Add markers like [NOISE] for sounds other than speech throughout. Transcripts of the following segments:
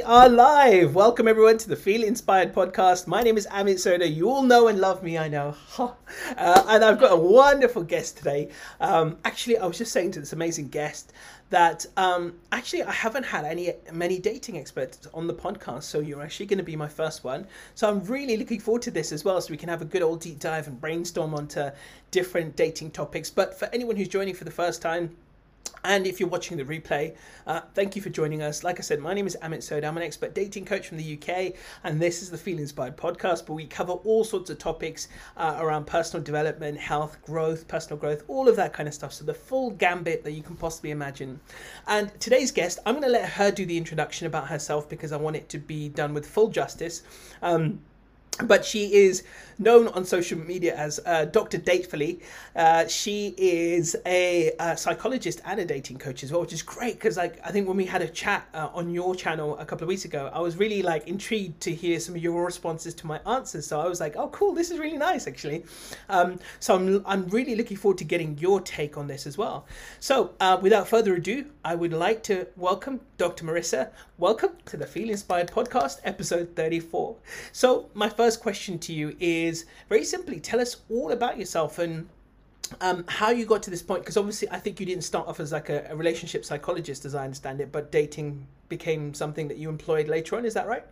We are live. Welcome everyone to the Feel Inspired podcast. My name is Amit Sodha. You all know and love me, I know. [LAUGHS] uh, and I've got a wonderful guest today. Um, actually, I was just saying to this amazing guest that um, actually I haven't had any many dating experts on the podcast, so you're actually going to be my first one. So I'm really looking forward to this as well, so we can have a good old deep dive and brainstorm onto different dating topics. But for anyone who's joining for the first time, and if you're watching the replay, uh, thank you for joining us. Like I said, my name is Amit Sodha. I'm an expert dating coach from the UK, and this is the Feel Inspired podcast, where we cover all sorts of topics uh, around personal development, health, growth, personal growth, all of that kind of stuff. So, the full gambit that you can possibly imagine. And today's guest, I'm going to let her do the introduction about herself because I want it to be done with full justice. Um, but she is known on social media as uh, Dr. Datefully. Uh, she is a, a, psychologist and a dating coach as well, which is great because like I think when we had a chat uh, on your channel a couple of weeks ago, I was really like intrigued to hear some of your responses to my answers. So I was like, oh, cool, this is really nice actually. Um, so I'm I'm really looking forward to getting your take on this as well. So uh, without further ado, I would like to welcome Dr. Marissa. Welcome to the Feel Inspired podcast, episode 34. So my first question to you is is very simply tell us all about yourself and um, how you got to this point because obviously i think you didn't start off as like a, a, relationship psychologist as i understand it but dating became something that you employed later on is that right?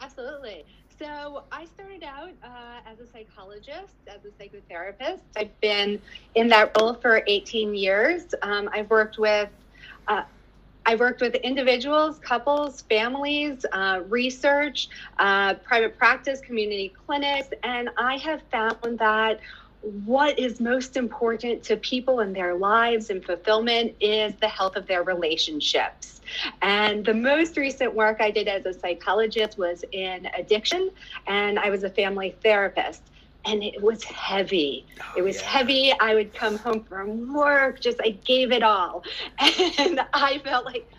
Absolutely. So i started out uh, as a psychologist as a psychotherapist. I've been in that role for 18 years. Um, i've worked with uh, I've worked with individuals, couples, families, uh, research, uh, private practice, community clinics, and I have found that what is most important to people in their lives and fulfillment is the health of their relationships. And the most recent work I did as a psychologist was in addiction, and I was a family therapist and it was heavy. Oh, it was yeah. heavy. I would come home from work, just I gave it all. [LAUGHS] And I felt like,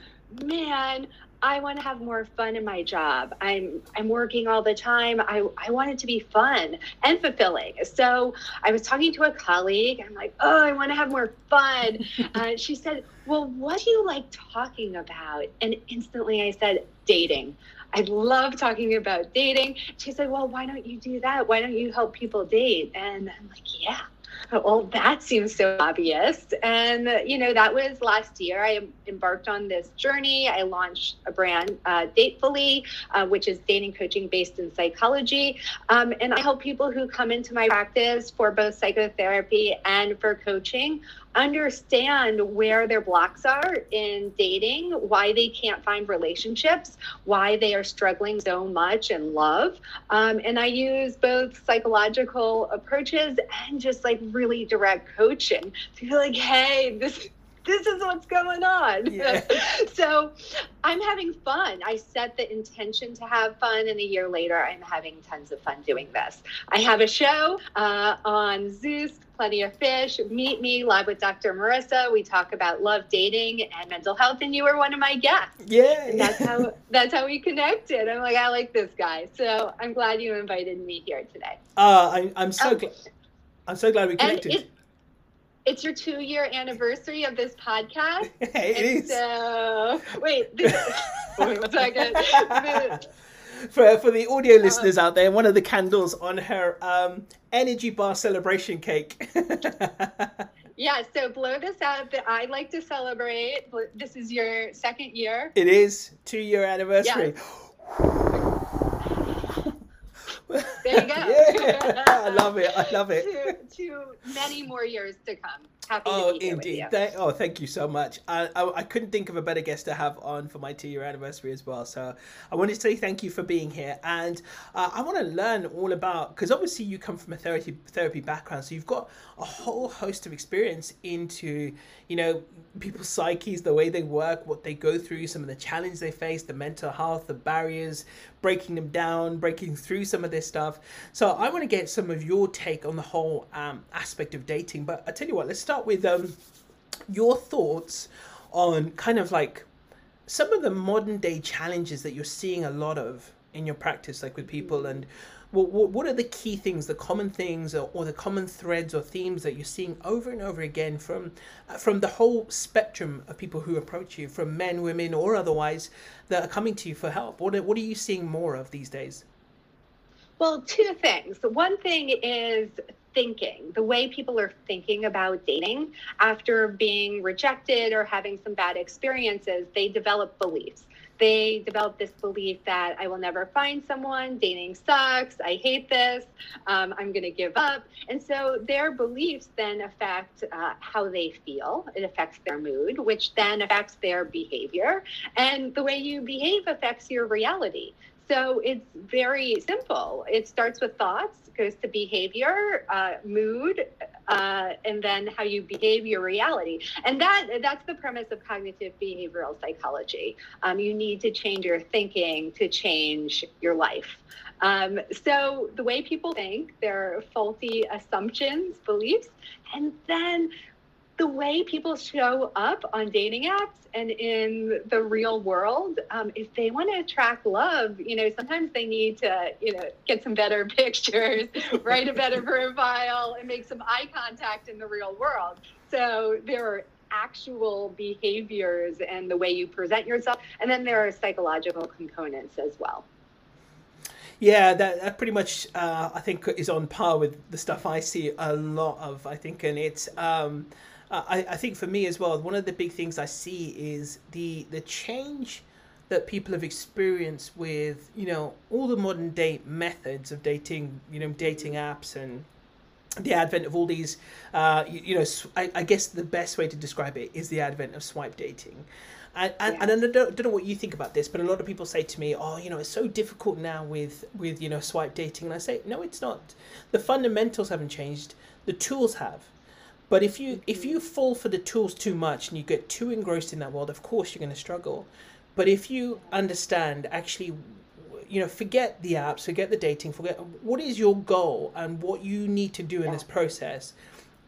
man, I want to have more fun in my job. I'm I'm working all the time. I, I want it to be fun and fulfilling. So I was talking to a colleague. I'm like, oh, I want to have more fun. [LAUGHS] uh, she said, well, what do you like talking about? And instantly I said, dating. I love talking about dating. She said, Well, why don't you do that? Why don't you help people date? And I'm like, Yeah. Well, that seems so obvious. And, you know, that was last year. I embarked on this journey. I launched a brand, uh, Datefully, uh, which is dating coaching based in psychology. Um, and I help people who come into my practice for both psychotherapy and for coaching understand where their blocks are in dating, why they can't find relationships, why they are struggling so much in love. Um, and I use both psychological approaches and just like really direct coaching to be like, hey, this this is what's going on. [LAUGHS] Yeah. so I'm having fun. I set the intention to have fun, and a year later, I'm having tons of fun doing this. I have a show uh, on Zeus Plenty of Fish. Meet me live with Dr. Marissa. We talk about love, dating, and mental health, and you were one of my guests. Yeah, and that's how [LAUGHS] that's how we connected. I'm like, I like this guy, so I'm glad you invited me here today. Uh, I, I'm so um, glad. I'm so glad we connected. It, it's your two year anniversary of this podcast. Hey, [LAUGHS] it is. So wait, [LAUGHS] this, [LAUGHS] wait one second. for for the audio uh, listeners out there, one of the candles on her um, energy bar celebration cake. yeah, so blow this out. That I like to celebrate. This is your second year. It is two year anniversary. [GASPS] There you go. [LAUGHS] yeah, I love it. I love it. to, to many more years to come. Happy oh, to be indeed. here Thank, oh, thank you so much. I, I, I, couldn't think of a better guest to have on for my two year anniversary as well. So I wanted to say thank you for being here. And uh, I want to learn all about, because obviously you come from a therapy, therapy background. So you've got a whole host of experience into, you know, people's psyches, the way they work, what they go through, some of the challenges they face, the mental health, the barriers, breaking them down, breaking through some of this stuff. So I want to get some of your take on the whole um, aspect of dating. But I tell you what, let's start with um, your thoughts on kind of like some of the modern day challenges that you're seeing a lot of in your practice, like with people and what, what are the key things, the common things, or, or, the common threads or themes that you're seeing over and over again from uh, from the whole spectrum of people who approach you, from men, women, or otherwise, that are coming to you for help? What are, what are you seeing more of these days? Well, two things. One thing is thinking, the way people are thinking about dating after being rejected or having some bad experiences, they develop beliefs they develop this belief that I will never find someone, dating sucks, I hate this, um, I'm going to give up. And so their beliefs then affect uh, how they feel. It affects their mood, which then affects their behavior. And the way you behave affects your reality. So it's very simple. It starts with thoughts, goes to behavior, uh, mood, uh, and then how you behave your reality. And that that's the premise of cognitive behavioral psychology. Um, you need to change your thinking to change your life. Um, so the way people think, their faulty assumptions, beliefs, and then the way people show up on dating apps and in the real world, um, if they want to attract love, you know, sometimes they need to, you know, get some better [LAUGHS] pictures, write a better profile, and make some eye contact in the real world. So there are actual behaviors and the way you present yourself, and then there are psychological components as well. Yeah, that, that pretty much uh, I think is on par with the stuff I see a lot of. I think, and it's. Um, I, I think for me as well, one of the big things I see is the the change that people have experienced with you know all the modern day methods of dating, you know, dating apps and the advent of all these, uh, you, you know, I, I, guess the best way to describe it is the advent of swipe dating. And, and, yeah. and I don't, don't know what you think about this, but a lot of people say to me, "Oh, you know, it's so difficult now with with you know swipe dating." And I say, "No, it's not. The fundamentals haven't changed. The tools have. But if you if you fall for the tools too much and you get too engrossed in that world, of course you're going to struggle. But if you understand, actually, you know, forget the apps, forget the dating, forget what is your goal and what you need to do in this process,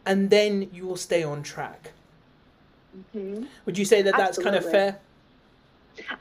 and then you will stay on track. Mm-hmm. Would you say that Absolutely. that's kind of fair?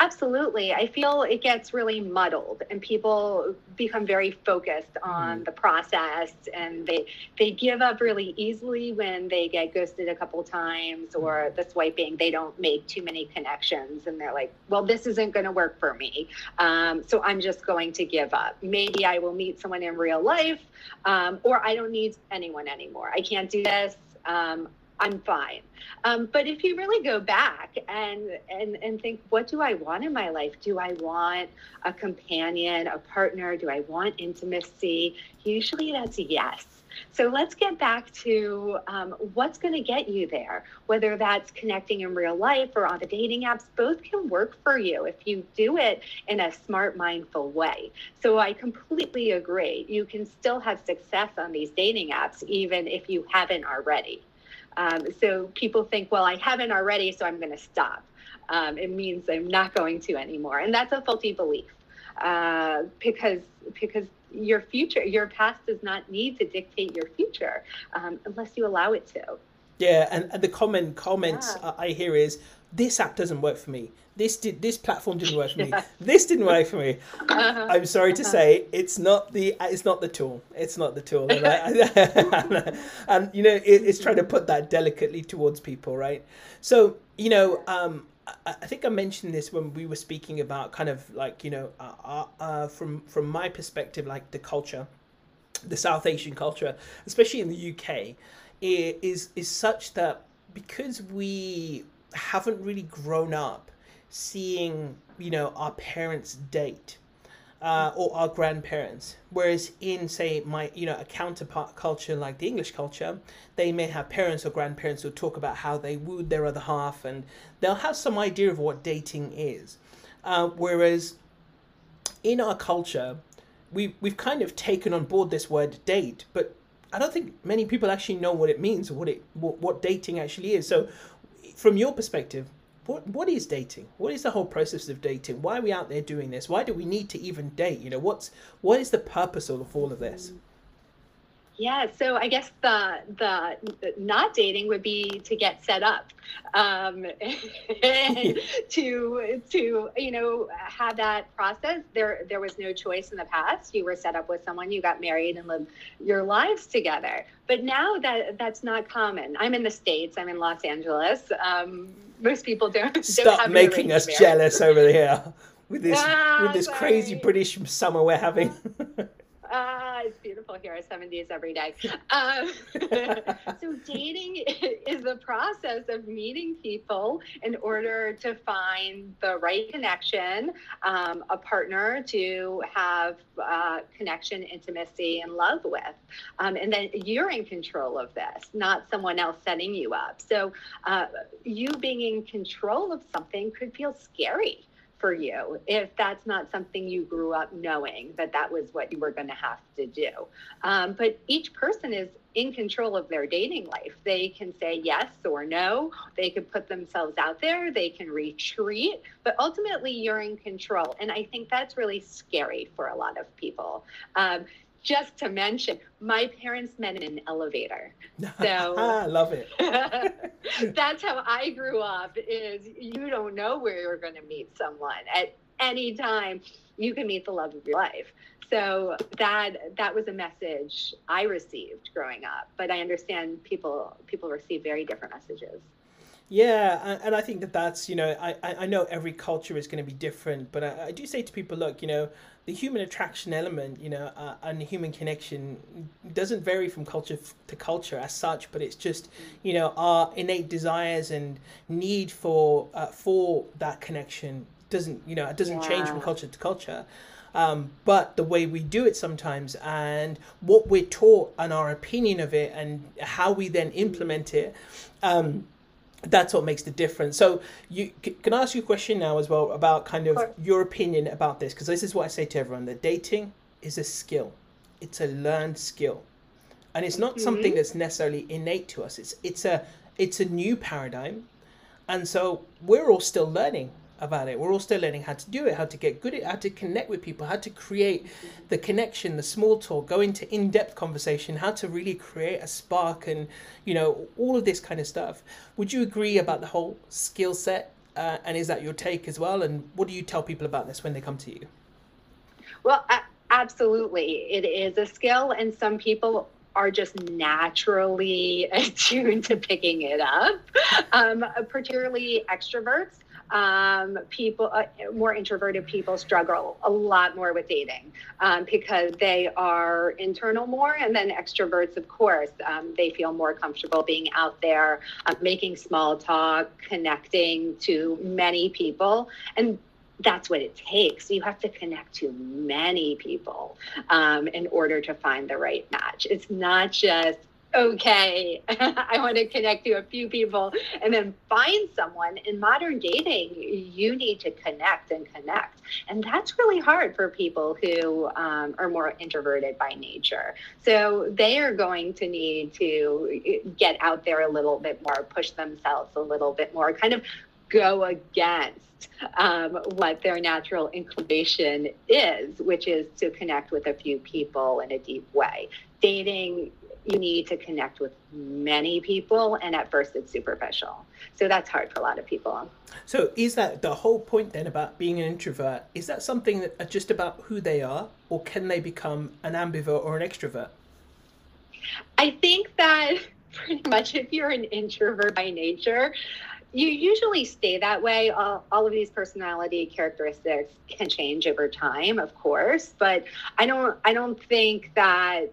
Absolutely. I feel it gets really muddled and people become very focused on mm. the process and they they give up really easily when they get ghosted a couple times or the swiping they don't make too many connections and they're like, well, this isn't going to work for me. Um, so I'm just going to give up. Maybe I will meet someone in real life um, or I don't need anyone anymore. I can't do this. Um, I'm fine. Um, but if you really go back and, and and think, what do I want in my life? Do I want a companion, a partner? Do I want intimacy? Usually, that's yes. So let's get back to um, what's going to get you there. Whether that's connecting in real life or on the dating apps, both can work for you if you do it in a smart, mindful way. So I completely agree. You can still have success on these dating apps, even if you haven't already. Um, so people think, well, I haven't already, so I'm going to stop. Um, it means I'm not going to anymore, and that's a faulty belief uh, because because your future, your past does not need to dictate your future um, unless you allow it to. Yeah, and, and the common comments yeah. I hear is this app doesn't work for me. This did this platform didn't work for me. [LAUGHS] This didn't work for me. Uh-huh. I'm sorry to uh-huh. say, it's not the it's not the tool. It's not the tool. And, I, [LAUGHS] [LAUGHS] and you know, it, it's trying to put that delicately towards people, right? So you know, um, I, I think I mentioned this when we were speaking about kind of like you know, uh, uh, uh from from my perspective, like the culture, the South Asian culture, especially in the UK, is is such that because we haven't really grown up seeing you know our parents date uh, or our grandparents. Whereas in say my you know a counterpart culture like the english culture they may have parents or grandparents who talk about how they wooed their other half and they'll have some idea of what dating is. Uh, whereas in our culture we, we've kind of taken on board this word date but i don't think many people actually know what it means or what it what, what dating actually is. So from your perspective, what what is dating? What is the whole process of dating? Why are we out there doing this? Why do we need to even date? You know, what's what is the purpose of all of this? Yeah, so I guess the the not dating would be to get set up, um, [LAUGHS] to to you know have that process. There there was no choice in the past. You were set up with someone, you got married, and lived your lives together. But now that that's not common. I'm in the states. I'm in Los Angeles. Um, most people don't. Stop don't making us jealous over here with this Ah, with this crazy. British summer we're having. [LAUGHS] Ah, it's beautiful here, 70s every day. [LAUGHS] Um, [LAUGHS] so, dating [LAUGHS] is the process of meeting people in order to find the right connection, um, a partner to have uh, connection, intimacy, and love with. Um, and then you're in control of this, not someone else setting you up. So, uh, you being in control of something could feel scary for you if that's not something you grew up knowing that that was what you were going to have to do. Um, but each person is in control of their dating life. They can say yes or no. They can put themselves out there. They can retreat. But ultimately, you're in control. And I think that's really scary for a lot of people. Um, just to mention, my parents met in an elevator. [LAUGHS] So I love it. [LAUGHS] that's how I grew up is you don't know where you're going to meet someone at any time you can meet the love of your life. So that that was a message I received growing up, but I understand people people receive very different messages. Yeah, and- I think that that's you know I I know every culture is going to be different, but I, I do say to people, look, you know, the human attraction element, you know, uh, and human connection doesn't vary from culture to culture as such, but it's just you know our innate desires and need for uh, for that connection doesn't you know it doesn't change from culture to culture. Um, but the way we do it sometimes and what we're taught and our opinion of it and how we then implement it um, that's what makes the difference. So, you can I ask you a question now as well about kind of Sure. your opinion about this? Because this is what I say to everyone: that dating is a skill, it's a learned skill, and it's not something mm-hmm. that's necessarily innate to us. It's it's a it's a new paradigm, and so we're all still learning about it. We're all still learning how to do it, how to get good at, it, how to connect with people, how to create the connection, the small talk, go into in-depth conversation, how to really create a spark, and you know all of this kind of stuff. Would you agree about the whole skill set? Uh, and is that your take as well? And what do you tell people about this when they come to you? Well, absolutely. It is a skill, and some people are just naturally [LAUGHS] attuned to picking it up, um, particularly extroverts. Um, people, uh, more introverted people struggle a lot more with dating um, because they are internal more, and then extroverts, of course, um, they feel more comfortable being out there, uh, making small talk, connecting to many people, and that's what it takes. You have to connect to many people um, in order to find the right match. It's not just, okay, [LAUGHS] I want to connect to a few people and then find someone. In modern dating, you need to connect and connect. And that's really hard for people who um, are more introverted by nature. So they are going to need to get out there a little bit more, push themselves a little bit more, kind of go against um, what their natural inclination is, which is to connect with a few people in a deep way. Dating, you need to connect with many people, and at first it's superficial. So that's hard for a lot of people. So, is that the whole point then about being an introvert? Is that something that are just about who they are, or can they become an ambivert or an extrovert? I think that [LAUGHS] pretty much if you're an introvert by nature, you usually stay that way. All, all of these personality characteristics can change over time, of course, but I don't. I don't think that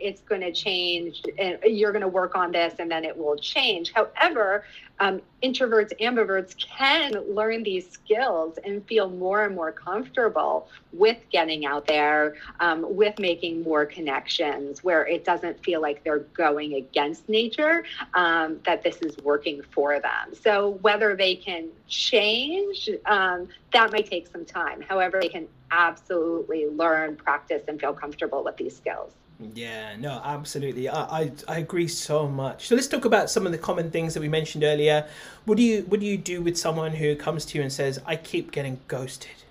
it's going to change. And you're going to work on this, and then it will change. However, um, introverts, ambiverts can learn these skills and feel more and more comfortable with getting out there, um, with making more connections, where it doesn't feel like they're going against nature. Um, that this is working for them. So whether they can change, um, that might take some time. However, they can absolutely learn, practice, and feel comfortable with these skills. Yeah, no, absolutely. I, I I agree so much. So let's talk about some of the common things that we mentioned earlier. What do you what do you do with someone who comes to you and says, "I keep getting ghosted"?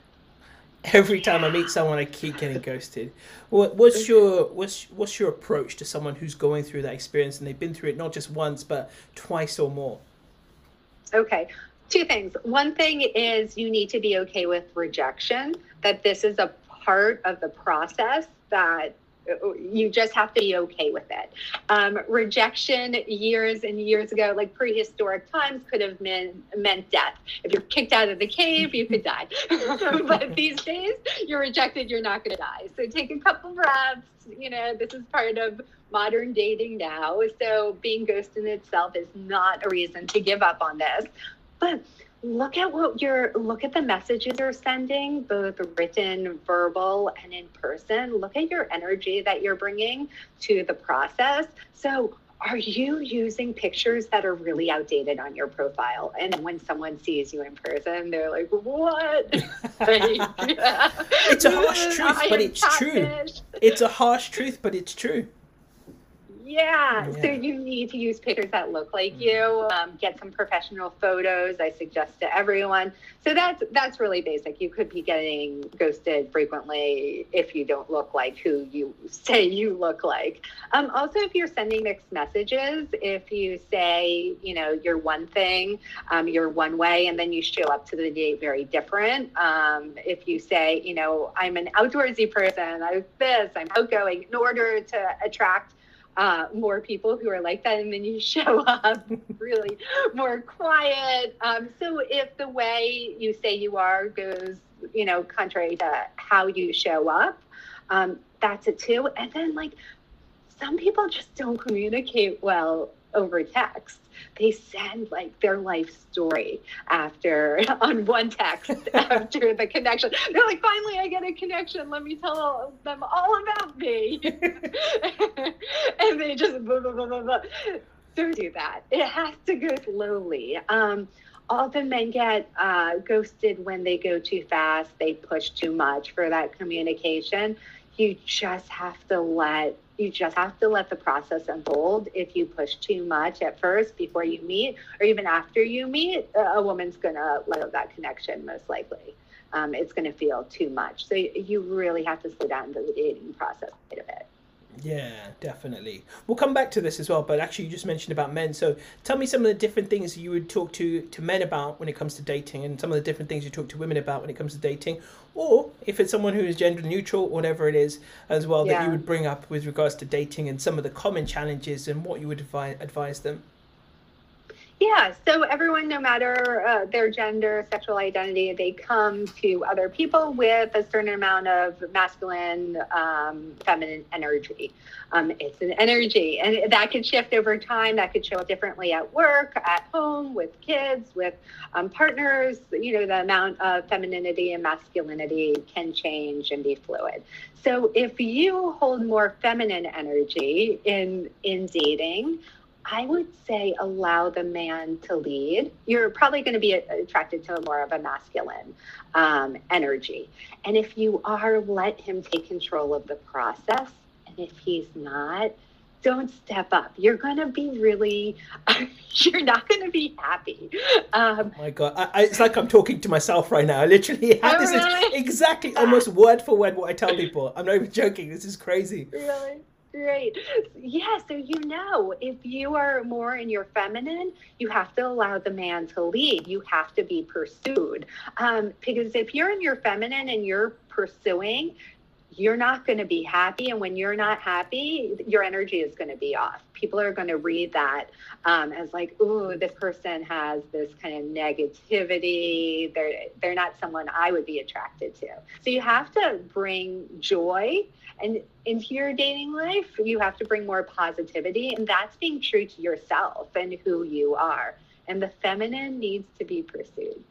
[LAUGHS] every time I meet someone, I keep getting ghosted. What, what's your what's what's your approach to someone who's going through that experience and they've been through it not just once but twice or more? Okay, two things. One thing is you need to be okay with rejection. That this is a part of the process that you just have to be okay with it. Um, rejection years and years ago, like prehistoric times, could have meant meant death. If you're kicked out of the cave, you could die. [LAUGHS] but these days, you're rejected, you're not going to die. So take a couple breaths. You know, this is part of modern dating now. So being ghosted in itself is not a reason to give up on this. But look at what you're look at the messages you're sending both written verbal and in person. Look at your energy that you're bringing to the process. So are you using pictures that are really outdated on your profile? And when someone sees you in person they're like what? [LAUGHS] [LAUGHS] It's a harsh truth but it's true. it's a harsh truth but it's true yeah. yeah. So you need to use pictures that look like you. Um, get some professional photos. I suggest to everyone. So that's that's really basic. You could be getting ghosted frequently if you don't look like who you say you look like. Um, also, if you're sending mixed messages, if you say you know you're one thing, um, you're one way, and then you show up to the date very different. Um, if you say you know I'm an outdoorsy person, I'm this, I'm outgoing, in order to attract uh, more people who are like that, and then you [LAUGHS] show up really more quiet. Um, so if the way you say you are goes, you know, contrary to how you show up, um, that's it too. And then like some people just don't communicate well over text. They send like their life story after [LAUGHS] on one text [LAUGHS] after the connection. They're like, finally, I get a connection. Let me tell them all about me. [LAUGHS] and they just blah, blah, blah, blah, blah. don't do that. It has to go slowly. Um, often men get uh, ghosted when they go too fast, they push too much for that communication. You just have to let you just have to let the process unfold. If you push too much at first before you meet, or even after you meet, a woman's going to let go that connection most likely. Um, it's going to feel too much. So you really have to slow down the dating process a bit. Yeah, definitely. We'll come back to this as well, but actually, you just mentioned about men. So, tell me some of the different things you would talk to to men about when it comes to dating, and some of the different things you talk to women about when it comes to dating, or if it's someone who is gender neutral, whatever it is, as well yeah. that you would bring up with regards to dating and some of the common challenges and what you would advise, advise them. Yeah, so everyone, no matter uh, their gender, sexual identity, they come to other people with a certain amount of masculine, um, feminine energy. Um, it's an energy, and that could shift over time. That could show up differently at work, at home, with kids, with um, partners. You know, the amount of femininity and masculinity can change and be fluid. So if you hold more feminine energy in in dating, I would say allow the man to lead. You're probably going to be attracted to more of a masculine um, energy. And if you are, let him take control of the process. And if he's not, don't step up. You're going to be really, [LAUGHS] you're not going to be happy. Um, oh my God. I, I, it's like I'm talking to myself right now. I literally have oh, this really? exactly almost word for word what I tell people. I'm not even joking. This is crazy. Really? Great. Yeah, so you know, if you are more in your feminine, you have to allow the man to lead. You have to be pursued. Um, because if you're in your feminine and you're pursuing, you're not going to be happy. And when you're not happy, your energy is going to be off. People are going to read that um, as like, "Ooh, this person has this kind of negativity. They're they're not someone I would be attracted to." So you have to bring joy and into your dating life, you have to bring more positivity, and that's being true to yourself and who you are. And the feminine needs to be pursued.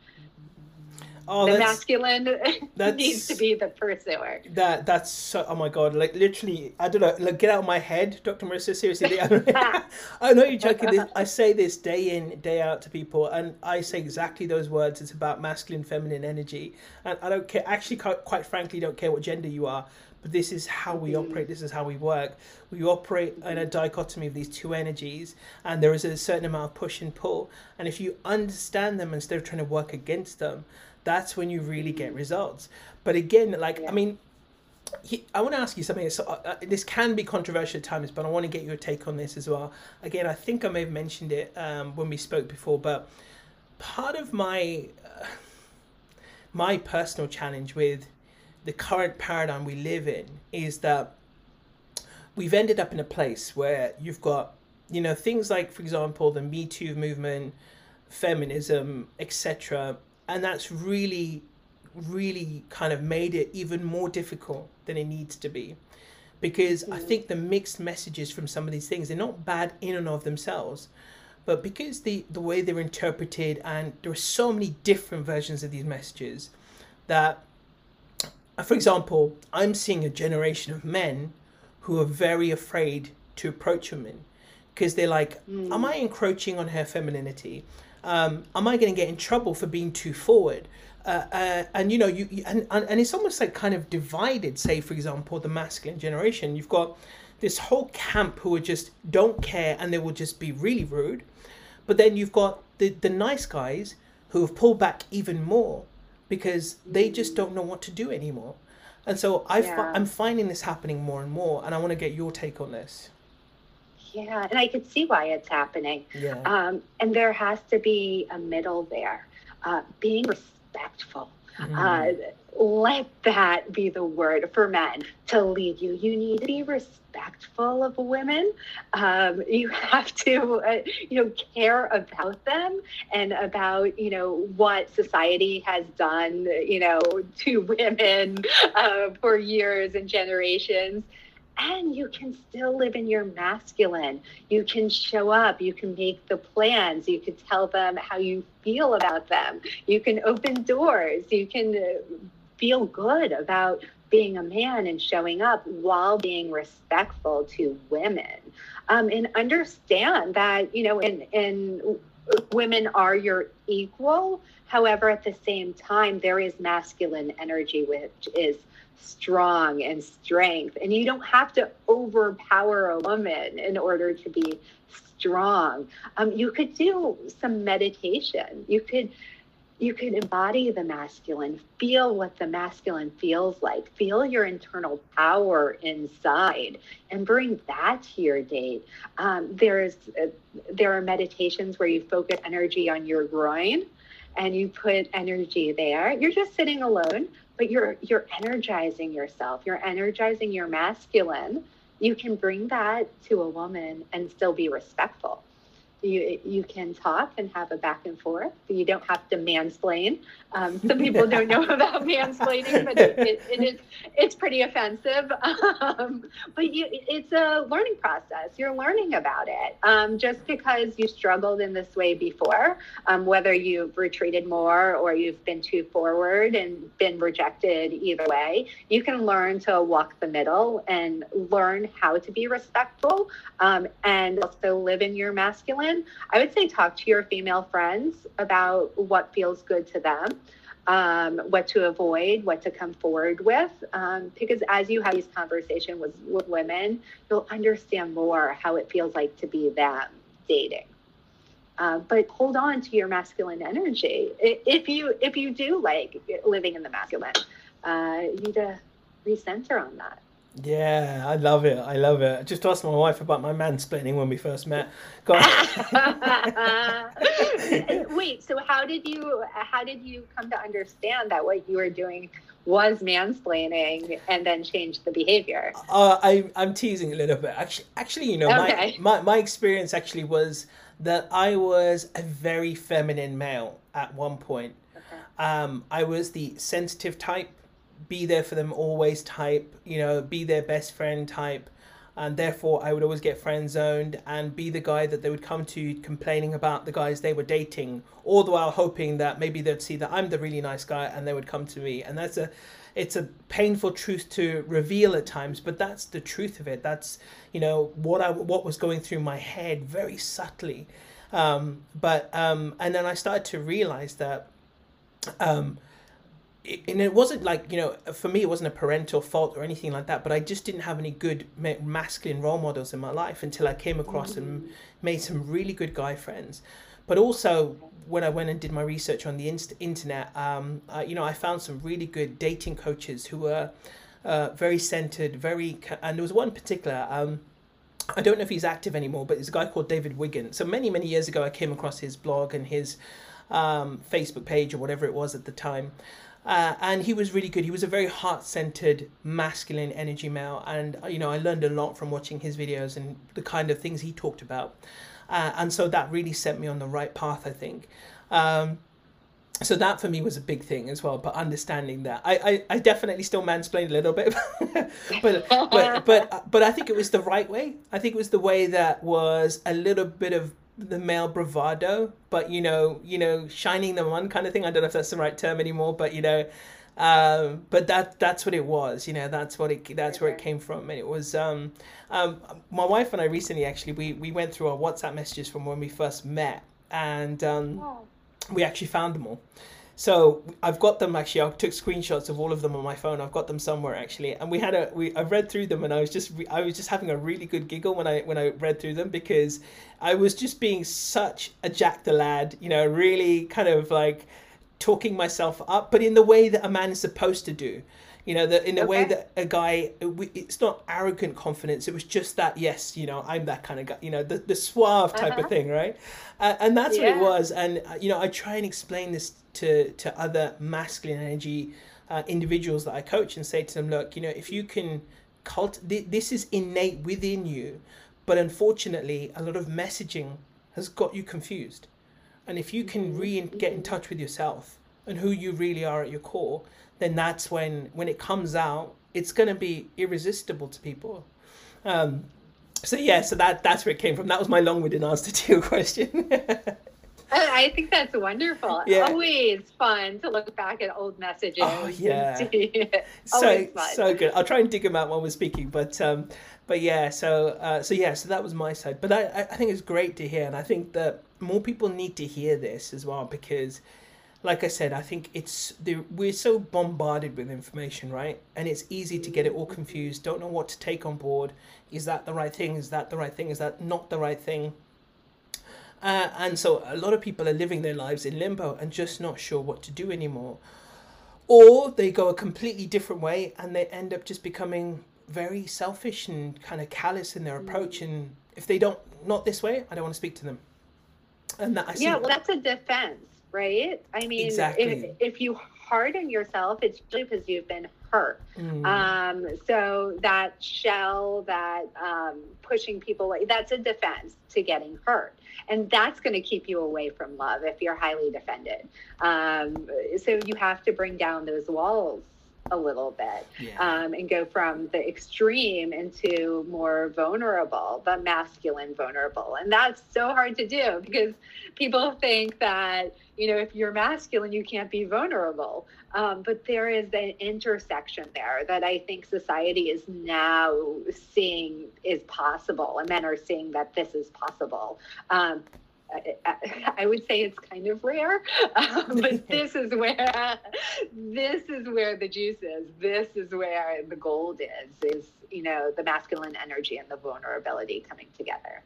Oh, the masculine [LAUGHS] needs to be the pursuer. That that's so. Oh my god! Like literally, I don't know. Like, get out of my head, Dr. Marissa. Seriously, [LAUGHS] I know you're joking. I say this day in, day out to people, and I say exactly those words. It's about masculine, feminine energy, and I don't care. Actually, quite frankly, don't care what gender you are but this is how we mm. operate this is how we work we operate in a dichotomy of these two energies and there is a certain amount of push and pull and if you understand them instead of trying to work against them that's when you really get results. But again, like yeah. I mean, he, I want to ask you something. So, uh, uh, this can be controversial at times, but I want to get your take on this as well. Again, I think I may have mentioned it um, when we spoke before, but part of my uh, my personal challenge with the current paradigm we live in is that we've ended up in a place where you've got you know things like for example the me too movement feminism etc and that's really really kind of made it even more difficult than it needs to be because i think the mixed messages from some of these things they're not bad in and of themselves but because the the way they're interpreted and there are so many different versions of these messages that for example i'm seeing a generation of men who are very afraid to approach women because they're like, mm. am I encroaching on her femininity? Um, am I going to get in trouble for being too forward? Uh, uh, and you know, you, you and, and it's almost like kind of divided. Say, for example, the masculine generation. You've got this whole camp who are just don't care and they will just be really rude, but then you've got the the nice guys who have pulled back even more because they just don't know what to do anymore. And so i yeah. I'm finding this happening more and more, and I want to get your take on this. Yeah, and I could see why it's happening. Yeah. Um, and there has to be a middle there. Uh, being respectful. Mm. Uh, let that be the word for men to lead you. You need to be respectful of women. Um, you have to, uh, you know, care about them and about, you know, what society has done, you know, to women uh, for years and generations and you can still live in your masculine. You can show up, you can make the plans, you can tell them how you feel about them, you can open doors, you can uh, feel good about being a man and showing up while being respectful to women. Um, and understand that, you know, and, and women are your equal. However, at the same time, there is masculine energy, which is strong and strength. And you don't have to overpower a woman in order to be strong. Um, you could do some meditation. You could you could embody the masculine, feel what the masculine feels like, feel your internal power inside, and bring that to your date. Um, there's uh, there are meditations where you focus energy on your groin, and you put energy there. You're just sitting alone, but you're you're energizing yourself. You're energizing your masculine. You can bring that to a woman and still be respectful you you can talk and have a back and forth. You don't have to mansplain. Um, some people don't know [LAUGHS] about mansplaining, but it, it, it is it's pretty offensive. [LAUGHS] Um, but you, it's a learning process. You're learning about it. Um, just because you struggled in this way before, um, whether you've retreated more or you've been too forward and been rejected, either way, you can learn to walk the middle and learn how to be respectful um, and also live in your masculine I would say talk to your female friends about what feels good to them, um, what to avoid, what to come forward with. Um, because as you have these conversations with, with women, you'll understand more how it feels like to be them dating. Uh, but hold on to your masculine energy. If you if you do like living in the masculine, uh, you need to recenter on that. Yeah, I love it. I love it. Just asked my wife about my mansplaining when we first met. [LAUGHS] Wait, so how did you how did you come to understand that what you were doing was mansplaining and then change the behavior? Uh, I I'm teasing a little bit. Actually, actually, you know, okay. my, my my experience actually was that I was a very feminine male at one point. Okay. Um, I was the sensitive type be there for them always type, you know, be their best friend type. And therefore, I would always get friend zoned and be the guy that they would come to complaining about the guys they were dating, all the while hoping that maybe they'd see that I'm the really nice guy and they would come to me. And that's a, it's a painful truth to reveal at times, but that's the truth of it. That's you know what I what was going through my head very subtly, um, but um, and then I started to realize that. Um, and it wasn't like you know for me it wasn't a parental fault or anything like that but i just didn't have any good masculine role models in my life until i came across and made some really good guy friends but also when I went and did my research on the inst- internet, um, uh, you know, I found some really good dating coaches who were uh, very centered, very, and there was one particular. Um, I don't know if he's active anymore, but there's a guy called David Wygant. So many, many years ago, I came across his blog and his um, Facebook page or whatever it was at the time. Uh, and he was really good. He was a very heart-centered, masculine energy male, and you know I learned a lot from watching his videos and the kind of things he talked about, uh, and so that really set me on the right path. I think. Um, so that for me was a big thing as well. But understanding that, I, I, I definitely still mansplained a little bit, [LAUGHS] but but but but I think it was the right way. I think it was the way that was a little bit of the male bravado, but you know, you know, shining them on kind of thing. I don't know if that's the right term anymore, but you know, um, but that that's what it was. You know, that's what it that's where it came from, and it was. Um, um, my wife and I recently actually we we went through our WhatsApp messages from when we first met, and um, we actually found them all. So I've got them actually. I took screenshots of all of them on my phone. I've got them somewhere actually, and we had a we. I read through them, and I was just I was just having a really good giggle when I when I read through them because I was just being such a Jack the lad, you know, really kind of like talking myself up, but in the way that a man is supposed to do. You know, that in the okay. way that a guy, it's not arrogant confidence. It was just that, yes, you know, I'm that kind of guy. You know, the the suave type uh-huh. of thing, right? Uh, and that's yeah. what it was. And uh, you know, I try and explain this to to other masculine energy uh, individuals that I coach and say to them, look, you know, if you can cult, this is innate within you, but unfortunately, a lot of messaging has got you confused. And if you can re get in touch with yourself and who you really are at your core, then that's when when it comes out, it's going to be irresistible to people. Um, so yeah, so that that's where it came from. That was my long-winded answer to your question. [LAUGHS] I think that's wonderful. Yeah. Always fun to look back at old messages. Oh yeah, [LAUGHS] so so good. I'll try and dig them out while we're speaking, but um, but yeah, so uh, so yeah, so that was my side. But I I think it's great to hear, and I think that more people need to hear this as well because like I said, I think it's we're so bombarded with information, right? And it's easy to get it all confused. Don't know what to take on board. Is that the right thing? Is that the right thing? Is that not the right thing? Uh, and so a lot of people are living their lives in limbo and just not sure what to do anymore. Or they go a completely different way and they end up just becoming very selfish and kind of callous in their approach. And if they don't, not this way, I don't want to speak to them. And that I see. Yeah, well, that's a defense, right? I mean, exactly. if, if you harden yourself, it's because you've been hurt. Mm. Um, so that shell, that um, pushing people away, that's a defense to getting hurt. And that's going to keep you away from love if you're highly defended. Um, so you have to bring down those walls a little bit yeah. um, and go from the extreme into more vulnerable, the masculine vulnerable. And that's so hard to do because people think that, you know, if you're masculine, you can't be vulnerable. Um, but there is an intersection there that I think society is now seeing is possible, and men are seeing that this is possible. Um, I would say it's kind of rare, um, [LAUGHS] but [LAUGHS] this is where this is where the juice is. This is where the gold is. Is you know the masculine energy and the vulnerability coming together.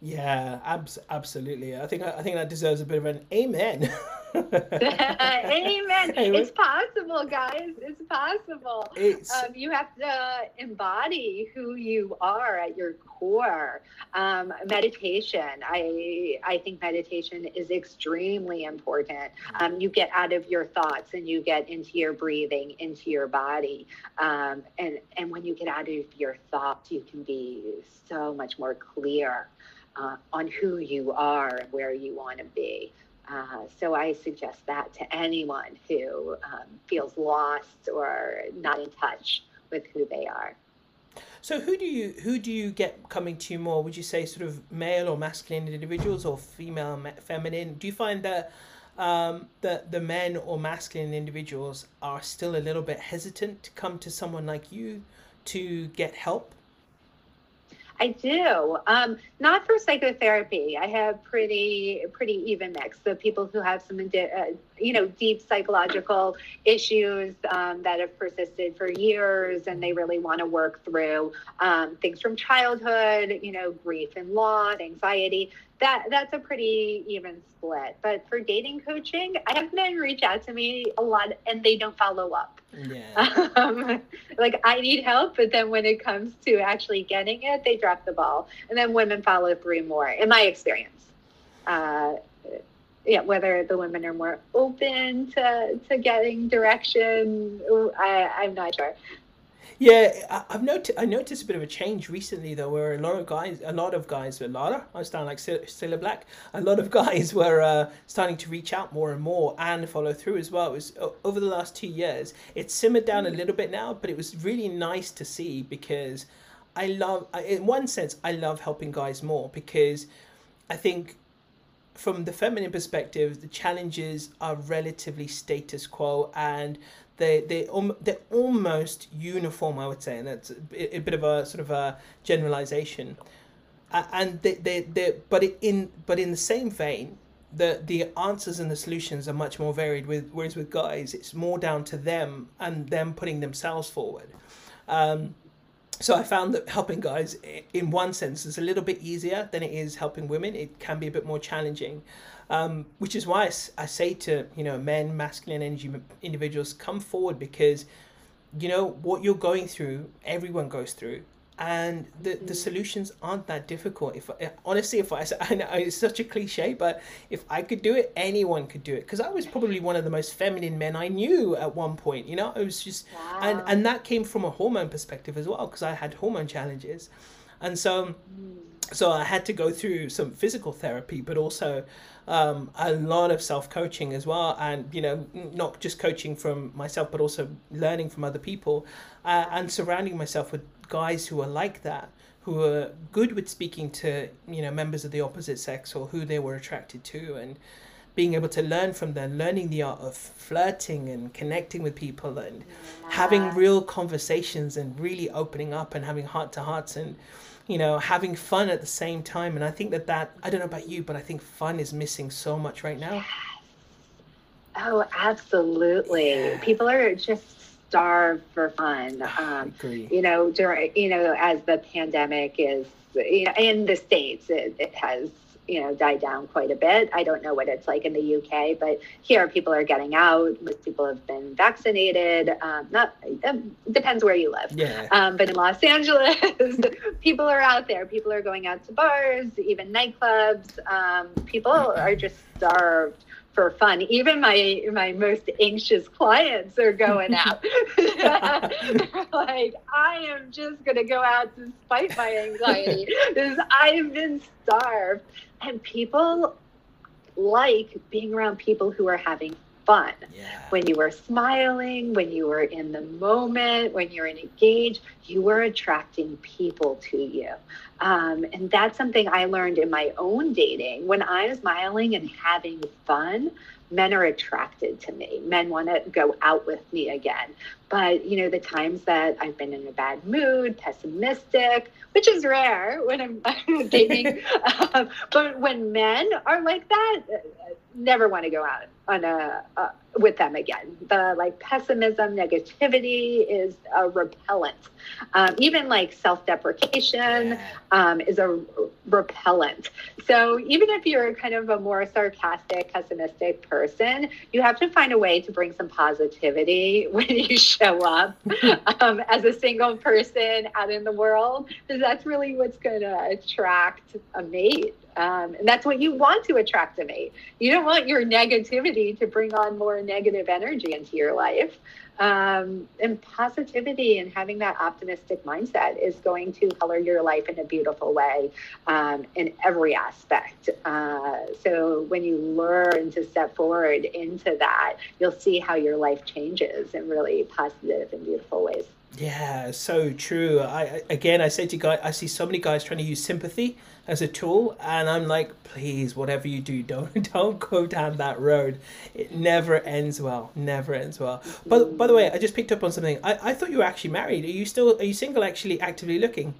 Yeah, abs- absolutely. I think I think that deserves a bit of an amen. [LAUGHS] amen. It's possible, guys. It's possible. It's... Um, you have to embody who you are at your core. Um, meditation. I I think meditation is extremely important. Um, you get out of your thoughts and you get into your breathing, into your body. Um, and and when you get out of your thoughts, you can be so much more clear uh, on who you are and where you want to be. Uh, so I suggest that to anyone who um, feels lost or not in touch with who they are. So who do you who do you get coming to you more? Would you say sort of male or masculine individuals or female feminine? Do you find that um, the the men or masculine individuals are still a little bit hesitant to come to someone like you to get help? I do. Um, not for psychotherapy. I have pretty pretty even mix. So people who have some, uh, you know, deep psychological issues um, that have persisted for years, and they really want to work through um, things from childhood, you know, grief and loss, anxiety. That that's a pretty even split. But for dating coaching, I have men reach out to me a lot, and they don't follow up. Yeah. [LAUGHS] Um, like I need help, but then when it comes to actually getting it, they drop the ball, and then women follow through more. In my experience, uh, yeah, whether the women are more open to to getting direction, I, I'm not sure. Yeah, I- I've noticed. I noticed a bit of a change recently, though, where a lot of guys, a lot of guys, a lot of, I sound like Sil- Sailor Black. A lot of [LAUGHS] guys were uh, starting to reach out more and more and follow through as well. It was over the last two years. It's simmered down a little bit now, but it was really nice to see because I love, in one sense, I love helping guys more because I think from the feminine perspective, the challenges are relatively status quo and they they um, they're almost uniform. I would say, and that's a, a bit of a sort of a generalization. Uh, and they they they but in but in the same vein, the the answers and the solutions are much more varied. With whereas with guys, it's more down to them and them putting themselves forward. Um, so I found that helping guys, in one sense, is a little bit easier than it is helping women. It can be a bit more challenging, um, which is why I say to you know men, masculine energy individuals, come forward because you know what you're going through. Everyone goes through, and the the solutions aren't that difficult. If I, honestly, if [LAUGHS] I know it's such a cliche, but if I could do it, anyone could do it. Because I was probably one of the most feminine men I knew at one point. You know, I was just and Wow. and that came from a hormone perspective as well because I had hormone challenges, and so so I had to go through some physical therapy, but also um, a lot of self coaching as well, and you know not just coaching from myself, but also learning from other people, uh, and surrounding myself with guys who are like that, who are good with speaking to you know members of the opposite sex or who they were attracted to, and being able to learn from them, learning the art of flirting and connecting with people and having real conversations and really opening up and having heart to hearts and you know having fun at the same time and i think that that i don't know about you but i think fun is missing so much right now Oh, absolutely. Yeah. People are just starved for fun. [SIGHS] Um, you know, during you know, as the pandemic is, you know, in the states, it, it has you know died down quite a bit. I don't know what it's like in the UK, but here people are getting out. Most people have been vaccinated. Um, not it depends where you live. yeah Um, but in Los [LAUGHS] Angeles, people are out there. People are going out to bars, even nightclubs. Um, people are just starved for fun. Even my my most anxious clients are going out. [LAUGHS] [LAUGHS] Like, I am just gonna go out despite my anxiety because I've been starved. And people like being around people who are having fun yeah when you were smiling, when you were in the moment, when you're engaged, you were attracting people to you. Um, and that's something I learned in my own dating. When I'm smiling and having fun, men are attracted to me. Men want to go out with me again. But, you know, the times that I've been in a bad mood, pessimistic, which is rare when I'm [LAUGHS] dating, [LAUGHS] um, but when men are like that, uh, never want to go out on a uh, with them again. The like pessimism, negativity is a repellent. Um, even like self-deprecation yeah. um, is a repellent. So even if you're kind of a more sarcastic, pessimistic person, you have to find a way to bring some positivity [LAUGHS] when you show up [LAUGHS] um, as a single person out in the world, because that's really what's going to attract a mate. Um, and that's what you want to attract a mate. You don't want your negativity to bring on more negative energy into your life. Um, and positivity and having that optimistic mindset is going to color your life in a beautiful way um, in every aspect. Uh, so when you learn to step forward into that, you'll see how your life changes in really positive and beautiful ways. Yeah, so true. I again, I say to guys, I see so many guys trying to use sympathy as a tool, and I'm like, please, whatever you do, [LAUGHS] don't don't go down that road. It never ends well. Never ends well. But by the way, I just picked up on something. I, I thought you were actually married. Are you still? Are you single? Actually, actively looking.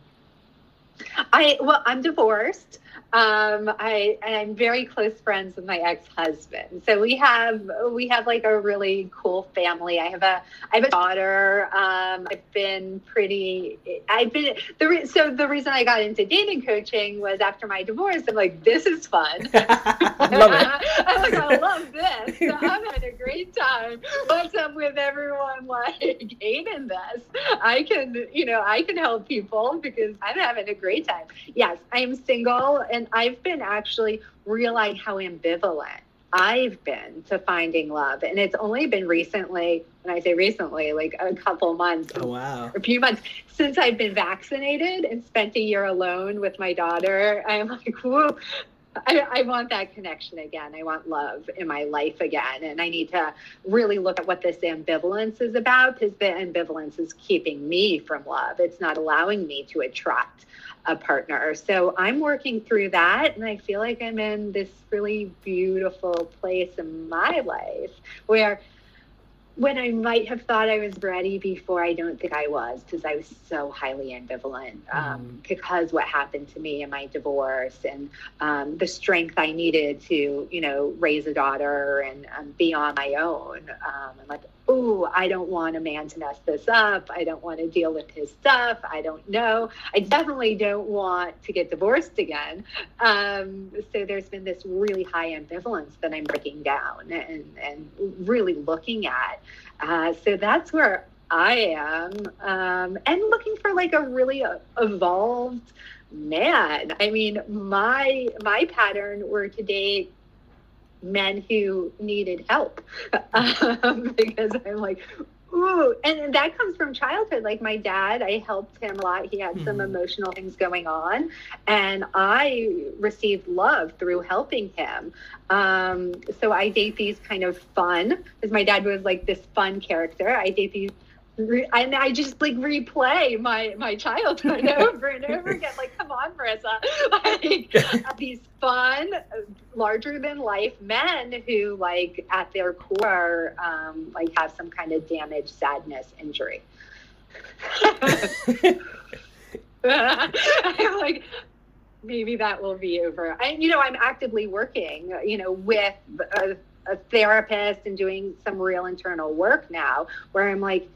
I well, I'm divorced. Um, I and I'm very close friends with my ex-husband. So we have we have like a really cool family. I have a I have a daughter. Um, I've been pretty. I've been the re, so the reason I got into dating coaching was after my divorce. I'm like, this is fun. [LAUGHS] love it. [LAUGHS] I'm like, I love this. So I'm having a great time. What's up with everyone like hating this? I can you know I can help people because I'm having a great time. Yes, I am single. And and I've been actually realizing how ambivalent I've been to finding love. And it's only been recently, when I say recently, like a couple months, oh, wow. a few months since I've been vaccinated and spent a year alone with my daughter. I'm like, whoa, I, I, want that connection again. I want love in my life again. And I need to really look at what this ambivalence is about because the ambivalence is keeping me from love. It's not allowing me to attract a partner. So I'm working through that. And I feel like I'm in this really beautiful place in my life where when I might have thought I was ready before, I don't think I was because I was so highly ambivalent um, mm. because what happened to me in my divorce and um, the strength I needed to, you know, raise a daughter and um, be on my own. Um, I'm like, oh, I don't want a man to mess this up. I don't want to deal with his stuff. I don't know. I definitely don't want to get divorced again. Um, so there's been this really high ambivalence that I'm breaking down and, and really looking at. Uh, so that's where I am, um, and looking for like a really evolved man. I mean, my my pattern were to date men who needed help [LAUGHS] um, because I'm like, Ooh, and that comes from childhood. Like my dad, I helped him a lot. He had mm-hmm. some emotional things going on, and I received love through helping him. Um, so I date these kind of fun, because my dad was like this fun character. I date these re- and I just like replay my my childhood [LAUGHS] over and over again. Like, come on, Marissa! [LAUGHS] Like these fun, larger than life men who, like, at their core, um, like have some kind of damage, sadness, injury. [LAUGHS] I'm like, maybe that will be over. I, you know, I'm actively working, you know, with a, a therapist and doing some real internal work now, where I'm like